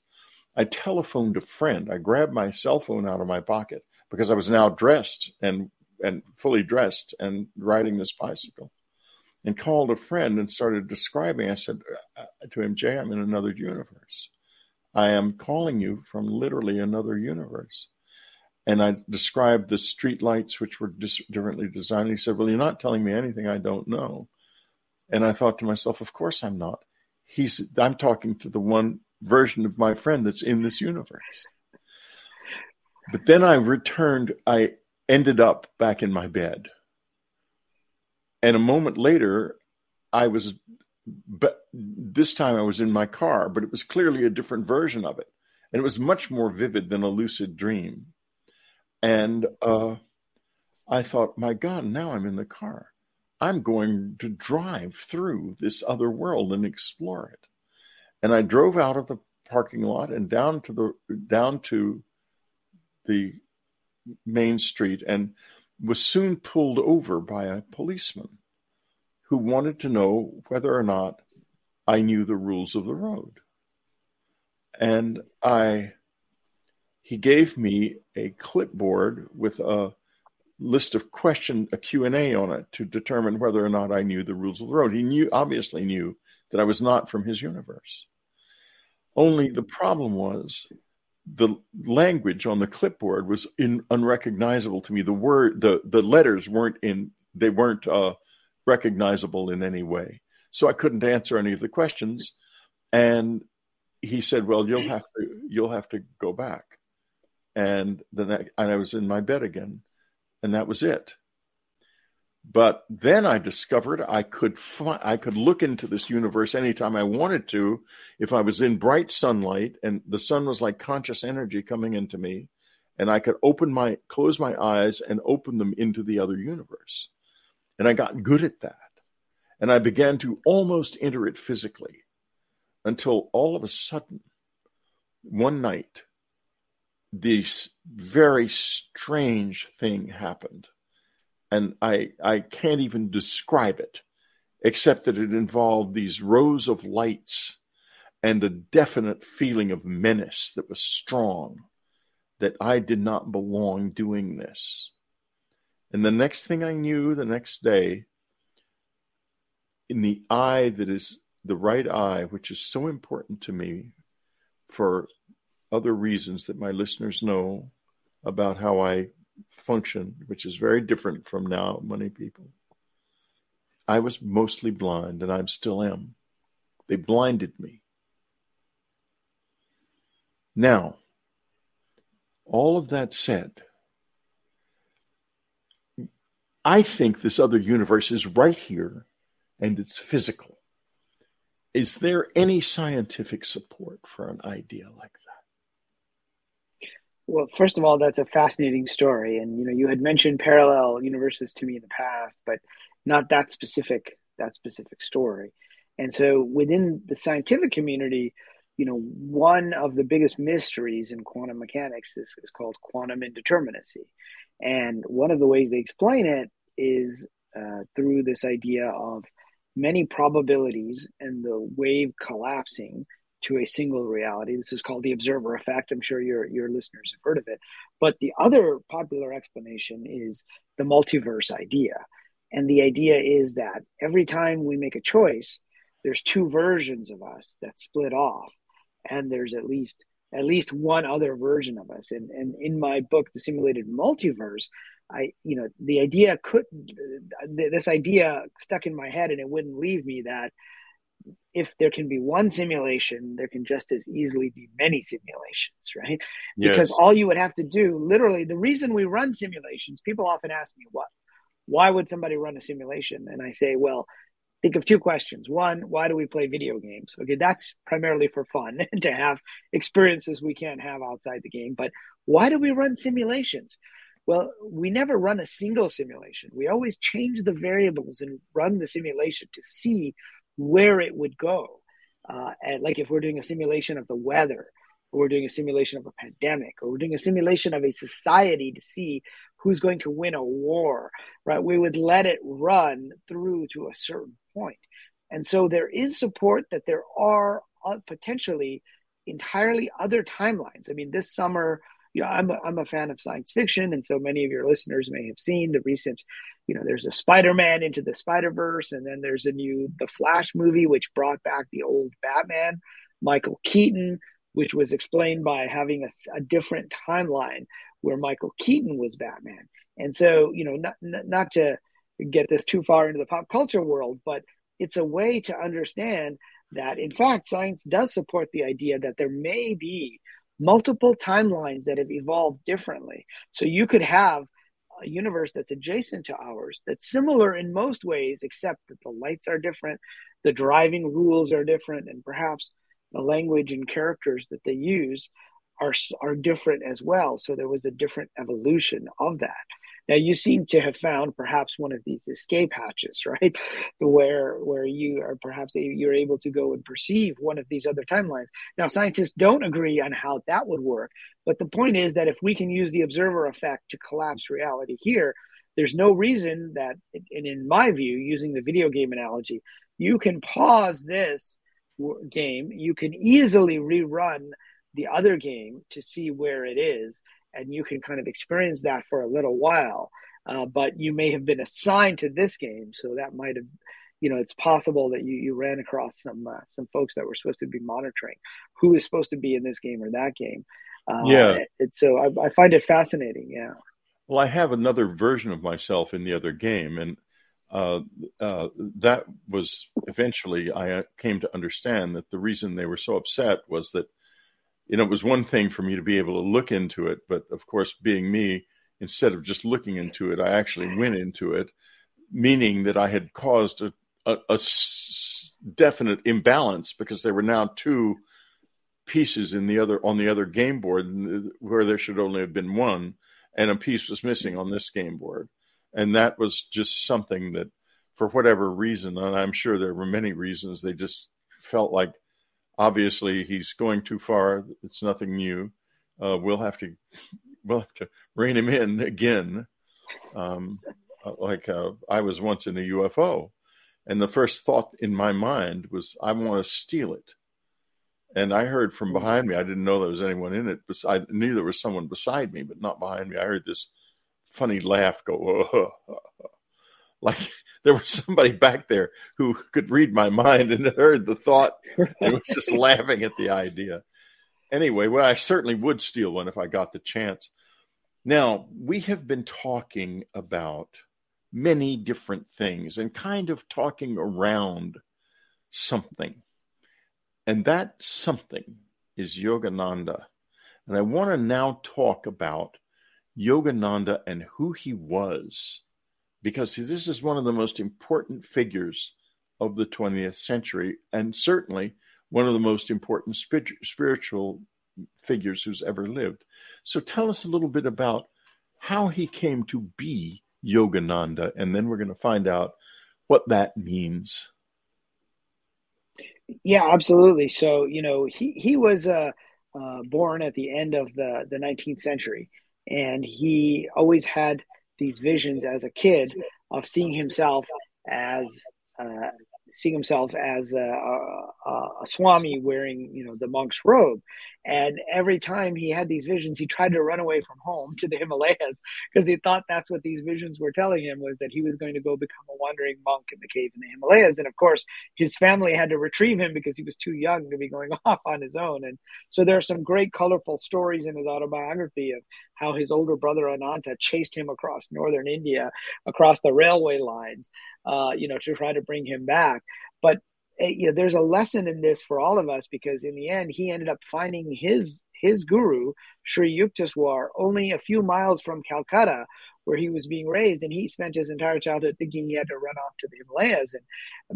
I telephoned a friend. I grabbed my cell phone out of my pocket because I was now dressed and, and fully dressed and riding this bicycle and called a friend and started describing. I said uh, to him, Jay, I'm in another universe. I am calling you from literally another universe. And I described the street lights, which were dis- differently designed. He said, Well, you're not telling me anything I don't know. And I thought to myself, Of course I'm not. He's, I'm talking to the one version of my friend that's in this universe. But then I returned, I ended up back in my bed. And a moment later, I was, but this time I was in my car, but it was clearly a different version of it. And it was much more vivid than a lucid dream. And uh, I thought, my God, now I'm in the car. I'm going to drive through this other world and explore it. And I drove out of the parking lot and down to the down to the main street and was soon pulled over by a policeman who wanted to know whether or not I knew the rules of the road. And I he gave me a clipboard with a list of question a q&a on it to determine whether or not i knew the rules of the road he knew obviously knew that i was not from his universe only the problem was the language on the clipboard was in, unrecognizable to me. The word the the letters weren't in they weren't uh, recognizable in any way. So i couldn't answer any of the questions. And he said well you'll have to you'll have to go back. And the next, and I was in my bed again, and that was it. But then I discovered I could fi- I could look into this universe anytime I wanted to if I was in bright sunlight and the sun was like conscious energy coming into me, and I could open my close my eyes and open them into the other universe. And I got good at that. And I began to almost enter it physically until all of a sudden, one night, this very strange thing happened. And I, I can't even describe it, except that it involved these rows of lights and a definite feeling of menace that was strong, that I did not belong doing this. And the next thing I knew, the next day, in the eye that is the right eye, which is so important to me for other reasons that my listeners know about how I function, which is very different from now many people. I was mostly blind, and I still am. They blinded me. Now, all of that said, I think this other universe is right here and it's physical. Is there any scientific support for an idea like that? Well, first of all, that's a fascinating story, and you know, you had mentioned parallel universes to me in the past, but not that specific that specific story. And so within the scientific community, you know, one of the biggest mysteries in quantum mechanics is, is called quantum indeterminacy. And one of the ways they explain it is uh, through this idea of many probabilities and the wave collapsing to a single reality. This is called the observer effect. I'm sure your your listeners have heard of it. But the other popular explanation is the multiverse idea. And the idea is that every time we make a choice, there's two versions of us that split off. And there's at least at least one other version of us. And and in my book, The Simulated Multiverse, I, you know, the idea could, this idea stuck in my head and it wouldn't leave me that if there can be one simulation, there can just as easily be many simulations, right? Yes. Because all you would have to do, literally, the reason we run simulations, people often ask me, what? Why would somebody run a simulation? And I say, well, think of two questions. One, why do we play video games? Okay, that's primarily for fun and to have experiences we can't have outside the game. But why do we run simulations? Well, we never run a single simulation. We always change the variables and run the simulation to see where it would go. Uh, and like if we're doing a simulation of the weather, or we're doing a simulation of a pandemic, or we're doing a simulation of a society to see who's going to win a war, right? We would let it run through to a certain point. And so there is support that there are uh, potentially entirely other timelines. I mean, this summer, you know, I'm a, I'm a fan of science fiction, and so many of your listeners may have seen the recent, you know, there's a Spider-Man into the Spider-Verse, and then there's a new The Flash movie, which brought back the old Batman, Michael Keaton, which was explained by having a, a different timeline where Michael Keaton was Batman. And so, you know, not not to get this too far into the pop culture world, but it's a way to understand that, in fact, science does support the idea that there may be multiple timelines that have evolved differently. So you could have a universe that's adjacent to ours, that's similar in most ways, except that the lights are different, the driving rules are different, and perhaps the language and characters that they use are are different as well. So there was a different evolution of that. Now you seem to have found perhaps one of these escape hatches, right? Where where you are perhaps you're able to go and perceive one of these other timelines. Now scientists don't agree on how that would work, but the point is that if we can use the observer effect to collapse reality here, there's no reason that and in my view, using the video game analogy, you can pause this game, you can easily rerun the other game to see where it is and you can kind of experience that for a little while. Uh, but you may have been assigned to this game, so that might have, you know, it's possible that you, you ran across some uh, some folks that were supposed to be monitoring who is supposed to be in this game or that game. Uh, yeah. It, so I, I find it fascinating. Yeah. Well, I have another version of myself in the other game, and uh, uh, that was eventually I uh, came to understand that the reason they were so upset was that you know, it was one thing for me to be able to look into it, but of course, being me, instead of just looking into it, I actually went into it, meaning that I had caused a, a, a definite imbalance because there were now two pieces in the other on the other game board where there should only have been one, and a piece was missing on this game board, and that was just something that, for whatever reason, and I'm sure there were many reasons, they just felt like obviously he's going too far. It's nothing new. Uh, we'll have to we'll have to rein him in again. Um, uh, like uh, I was once in a UFO, and the first thought in my mind was, I want to steal it. And I heard from behind me. I didn't know there was anyone in it. I knew there was someone beside me, but not behind me. I heard this funny laugh go. like there was somebody back there who could read my mind and heard the thought and was just laughing at the idea. Anyway, well, I certainly would steal one if I got the chance. Now, we have been talking about many different things and kind of talking around something. And that something is Yogananda. And I want to now talk about Yogananda and who he was because this is one of the most important figures of the 20th century, and certainly one of the most important spiritual figures who's ever lived. So tell us a little bit about how he came to be Yogananda, and then we're going to find out what that means? Yeah, absolutely. So, you know, he, he was uh, uh, born at the end of the, the 19th century, and he always had these visions as a kid of seeing himself as uh, seeing himself as a, a, a, swami wearing, you know, the monk's robe. And every time he had these visions, he tried to run away from home to the Himalayas because he thought that's what these visions were telling him was that he was going to go become a wandering monk in the cave in the Himalayas. And of course, his family had to retrieve him because he was too young to be going off on his own. And so there are some great colorful stories in his autobiography of how his older brother Ananta chased him across northern India, across the railway lines, uh, you know, to try to bring him back. But eh, you know, there's a lesson in this for all of us because in the end, he ended up finding his his guru, Sri Yukteswar, only a few miles from Calcutta, where he was being raised, and he spent his entire childhood thinking he had to run off to the Himalayas. And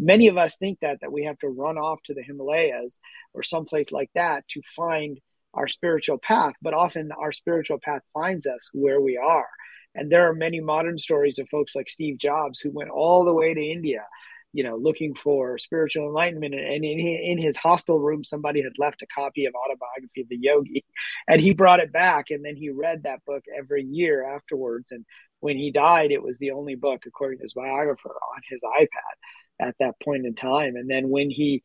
many of us think that that we have to run off to the Himalayas or someplace like that to find our spiritual path, but often our spiritual path finds us where we are. And there are many modern stories of folks like Steve Jobs who went all the way to India, you know, looking for spiritual enlightenment. And in, his hostel room, somebody had left a copy of Autobiography of the Yogi, and he brought it back. And then he read that book every year afterwards. And when he died, it was the only book, according to his biographer, on his iPad at that point in time. And then when he,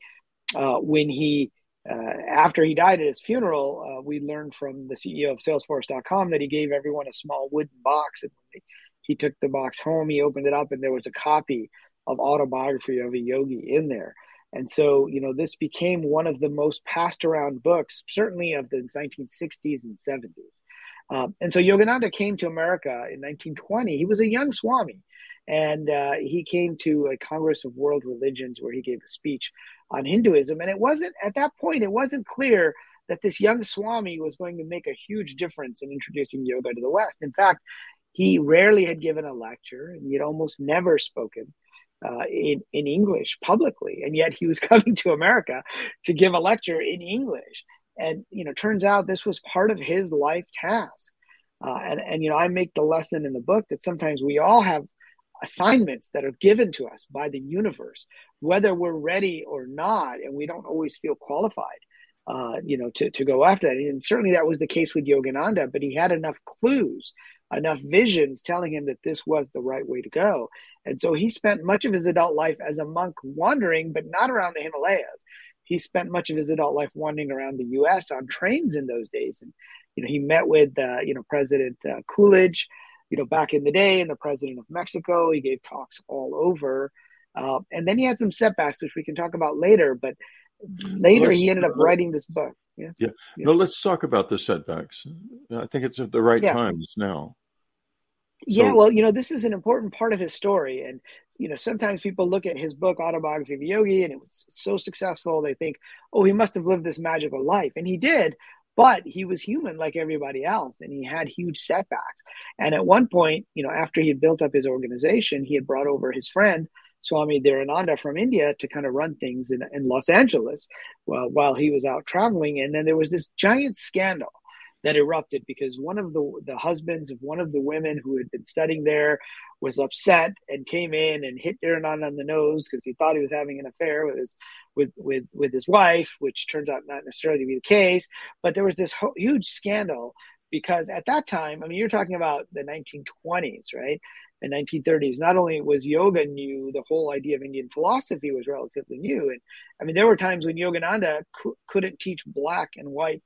uh, when he uh, after he died at his funeral, uh, we learned from the CEO of Salesforce.com that he gave everyone a small wooden box. And he, took the box home, he opened it up, and there was a copy of Autobiography of a Yogi in there. And so, you know, this became one of the most passed around books, certainly of the 1960s and 70s. Um, and so Yogananda came to America in 1920. He was a young Swami, and uh, he came to a Congress of World Religions where he gave a speech on Hinduism. And it wasn't at that point, it wasn't clear that this young Swami was going to make a huge difference in introducing yoga to the West. In fact, he rarely had given a lecture and he had almost never spoken uh, in, in English publicly. And yet he was coming to America to give a lecture in English. And, you know, turns out this was part of his life task. Uh, and, and, you know, I make the lesson in the book that sometimes we all have assignments that are given to us by the universe, whether we're ready or not, and we don't always feel qualified, uh, you know, to, to go after that. And certainly that was the case with Yogananda, but he had enough clues, enough visions telling him that this was the right way to go. And so he spent much of his adult life as a monk wandering, but not around the Himalayas. He spent much of his adult life wandering around the U.S. on trains in those days, and you know he met with uh, you know President uh, Coolidge, you know, back in the day, and the president of Mexico. He gave talks all over. Uh, and then he had some setbacks, which we can talk about later. But later, he ended up writing this book. Yeah. yeah. yeah. No, let's talk about the setbacks. I think it's at the right yeah. times now. Yeah. So, well, you know, this is an important part of his story. And, you know, sometimes people look at his book, Autobiography of a Yogi, and it was so successful. They think, oh, he must have lived this magical life. And he did but he was human like everybody else and he had huge setbacks. And at one point you know after he had built up his organization he had brought over his friend swami Dhirananda from india to kind of run things in, in los angeles while, while he was out traveling. And then there was this giant scandal that erupted because one of the the husbands of one of the women who had been studying there was upset and came in and hit Dhirananda on the nose because he thought he was having an affair with his with with with his wife, which turns out not necessarily to be the case. But there was this ho- huge scandal because at that time, I mean, you're talking about the 1920s, right? The 1930s. Not only was yoga new, the whole idea of Indian philosophy was relatively new, and I mean, there were times when Yogananda couldn't teach black and white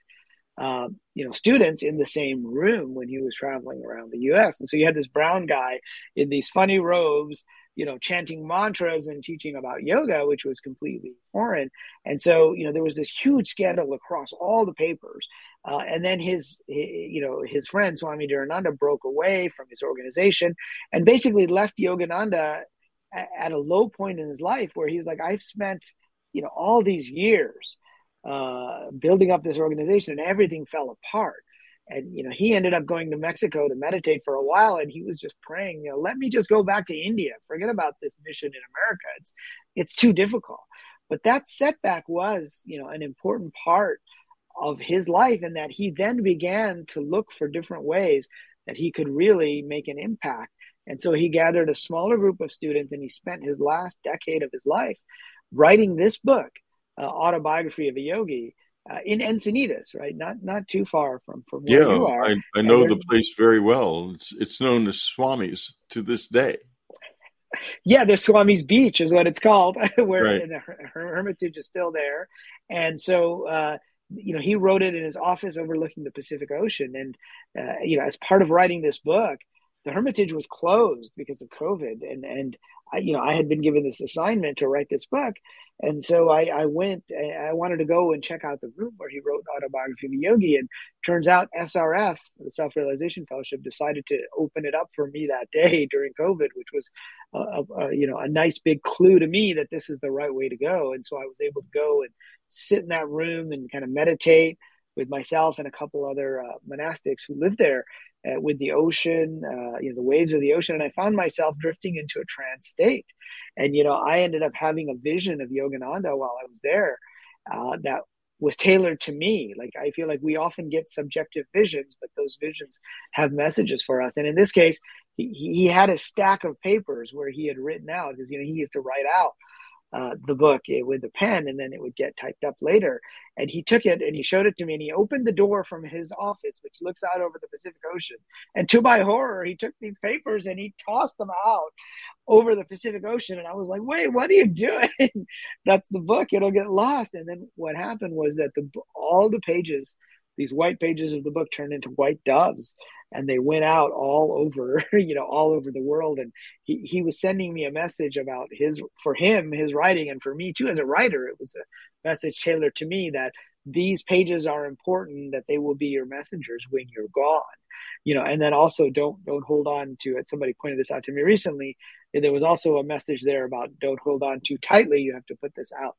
um, you know, students in the same room when he was traveling around the U.S. And so you had this brown guy in these funny robes, you know, chanting mantras and teaching about yoga, which was completely foreign. And so, you know, there was this huge scandal across all the papers. Uh, and then his, his, you know, his friend Swami Dhirananda broke away from his organization and basically left Yogananda at a low point in his life where he's like, I've spent, you know, all these years uh, building up this organization, and everything fell apart. And you know, he ended up going to Mexico to meditate for a while, and he was just praying, you know, let me just go back to India. Forget about this mission in America. It's it's too difficult. But that setback was, you know, an important part of his life, and that he then began to look for different ways that he could really make an impact And so he gathered a smaller group of students and he spent his last decade of his life writing this book, uh, Autobiography of a Yogi, uh, in Encinitas, right? Not not too far from from where yeah, you are. I, I know the place very well. It's, it's known as Swami's to this day. Yeah, the Swami's Beach is what it's called, where right. the Hermitage is still there. And so, uh, you know, he wrote it in his office overlooking the Pacific Ocean. And, uh, you know, as part of writing this book, the Hermitage was closed because of COVID. And, and I, you know, I had been given this assignment to write this book. And so I, I went, I wanted to go and check out the room where he wrote Autobiography of a Yogi. And turns out SRF, the Self Realization Fellowship, decided to open it up for me that day during COVID, which was, a, a, you know, a nice big clue to me that this is the right way to go. And so I was able to go and sit in that room and kind of meditate with myself and a couple other uh, monastics who lived there uh, with the ocean, uh, you know, the waves of the ocean. And I found myself drifting into a trance state. And, you know, I ended up having a vision of Yogananda while I was there uh, that was tailored to me. Like, I feel like we often get subjective visions, but those visions have messages for us. And in this case, he, he had a stack of papers where he had written out, because, you know, he used to write out uh, the book eh, with the pen and then it would get typed up later. And he took it and he showed it to me and he opened the door from his office, which looks out over the Pacific Ocean. And to my horror, he took these papers and he tossed them out over the Pacific Ocean. And I was like, wait, what are you doing? That's the book. It'll get lost. And then what happened was that the all the pages these white pages of the book turned into white doves and they went out all over you know all over the world. And he, he was sending me a message about his for him his writing and for me too as a writer it was a message tailored to me that these pages are important that they will be your messengers when you're gone. You know and then also don't don't hold on to it. Somebody pointed this out to me recently. There was also a message there about don't hold on too tightly. You have to put this out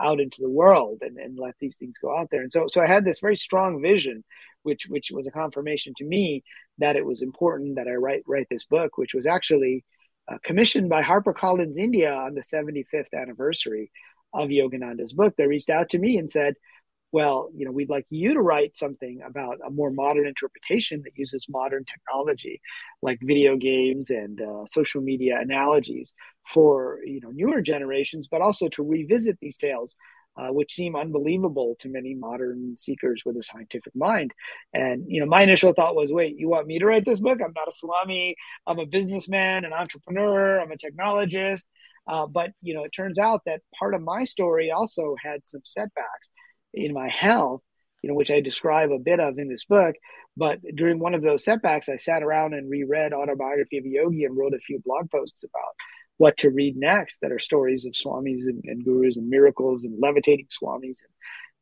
out into the world and, and let these things go out there. And so, so I had this very strong vision, which, which was a confirmation to me that it was important that I write, write this book, which was actually uh, commissioned by HarperCollins India on the 75th anniversary of Yogananda's book. They reached out to me and said, well, you know, we'd like you to write something about a more modern interpretation that uses modern technology, like video games and uh, social media analogies for you know newer generations, but also to revisit these tales, uh, which seem unbelievable to many modern seekers with a scientific mind. And you know, my initial thought was, wait, you want me to write this book? I'm not a swami. I'm a businessman, an entrepreneur. I'm a technologist. Uh, but you know, it turns out that part of my story also had some setbacks in my health, you know, which I describe a bit of in this book. But during one of those setbacks, I sat around and reread Autobiography of a Yogi and wrote a few blog posts about what to read next that are stories of swamis and, and gurus and miracles and levitating swamis and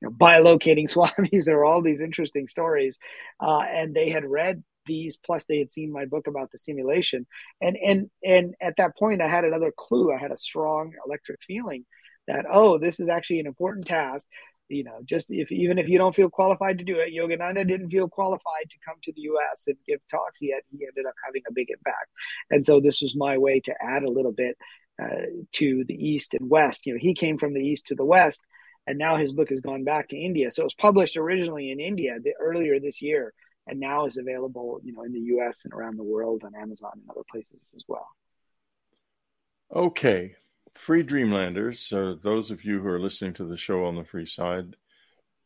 you know, bilocating swamis. there are all these interesting stories. Uh, and they had read these, plus they had seen my book about the simulation. And, and, and at that point, I had another clue. I had a strong electric feeling that, oh, this is actually an important task you know, just if even if you don't feel qualified to do it, Yogananda didn't feel qualified to come to the U.S. and give talks yet. He ended up having a big impact, and so this was my way to add a little bit uh, to the East and West. You know, he came from the East to the West, and now his book has gone back to India. So it was published originally in India the, earlier this year, and now is available, you know, in the U.S. and around the world on Amazon and other places as well. Okay, free Dreamlanders, uh, those of you who are listening to the show on the free side,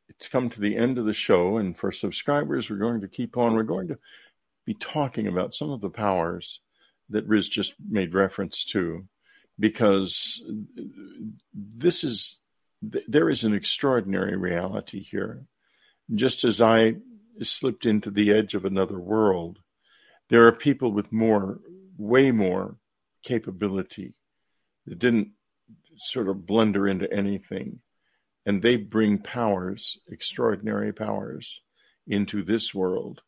it's come to the end of the show. And for subscribers, we're going to keep on. We're going to be talking about some of the powers that Riz just made reference to, because this is, there is an extraordinary reality here. Just as I slipped into the edge of another world, there are people with more, way more capability it didn't sort of blunder into anything. And they bring powers, extraordinary powers, into this world.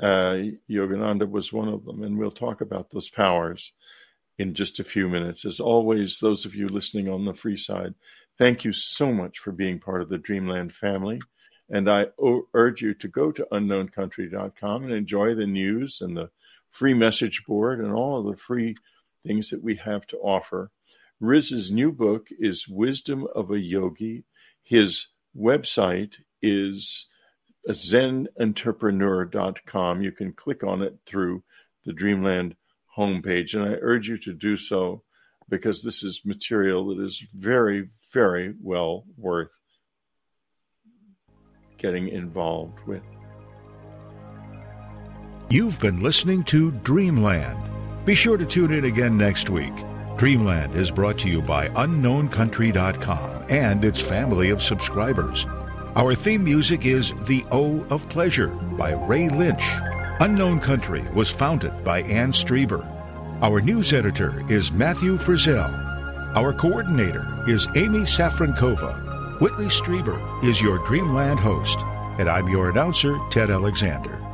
Uh, Yogananda was one of them, and we'll talk about those powers in just a few minutes. As always, those of you listening on the free side, thank you so much for being part of the Dreamland family. And I urge you to go to unknowncountry.com and enjoy the news and the free message board and all of the free things that we have to offer. Riz's new book is Wisdom of a Yogi. His website is zenentrepreneur.com. You can click on it through the Dreamland homepage, and I urge you to do so because this is material that is very, very well worth getting involved with. You've been listening to Dreamland. Be sure to tune in again next week. Dreamland is brought to you by UnknownCountry.com and its family of subscribers. Our theme music is The O of Pleasure by Ray Lynch. Unknown Country was founded by Ann Strieber. Our news editor is Matthew Frizzell. Our coordinator is Amy Safrankova. Whitley Strieber is your Dreamland host, and I'm your announcer, Ted Alexander.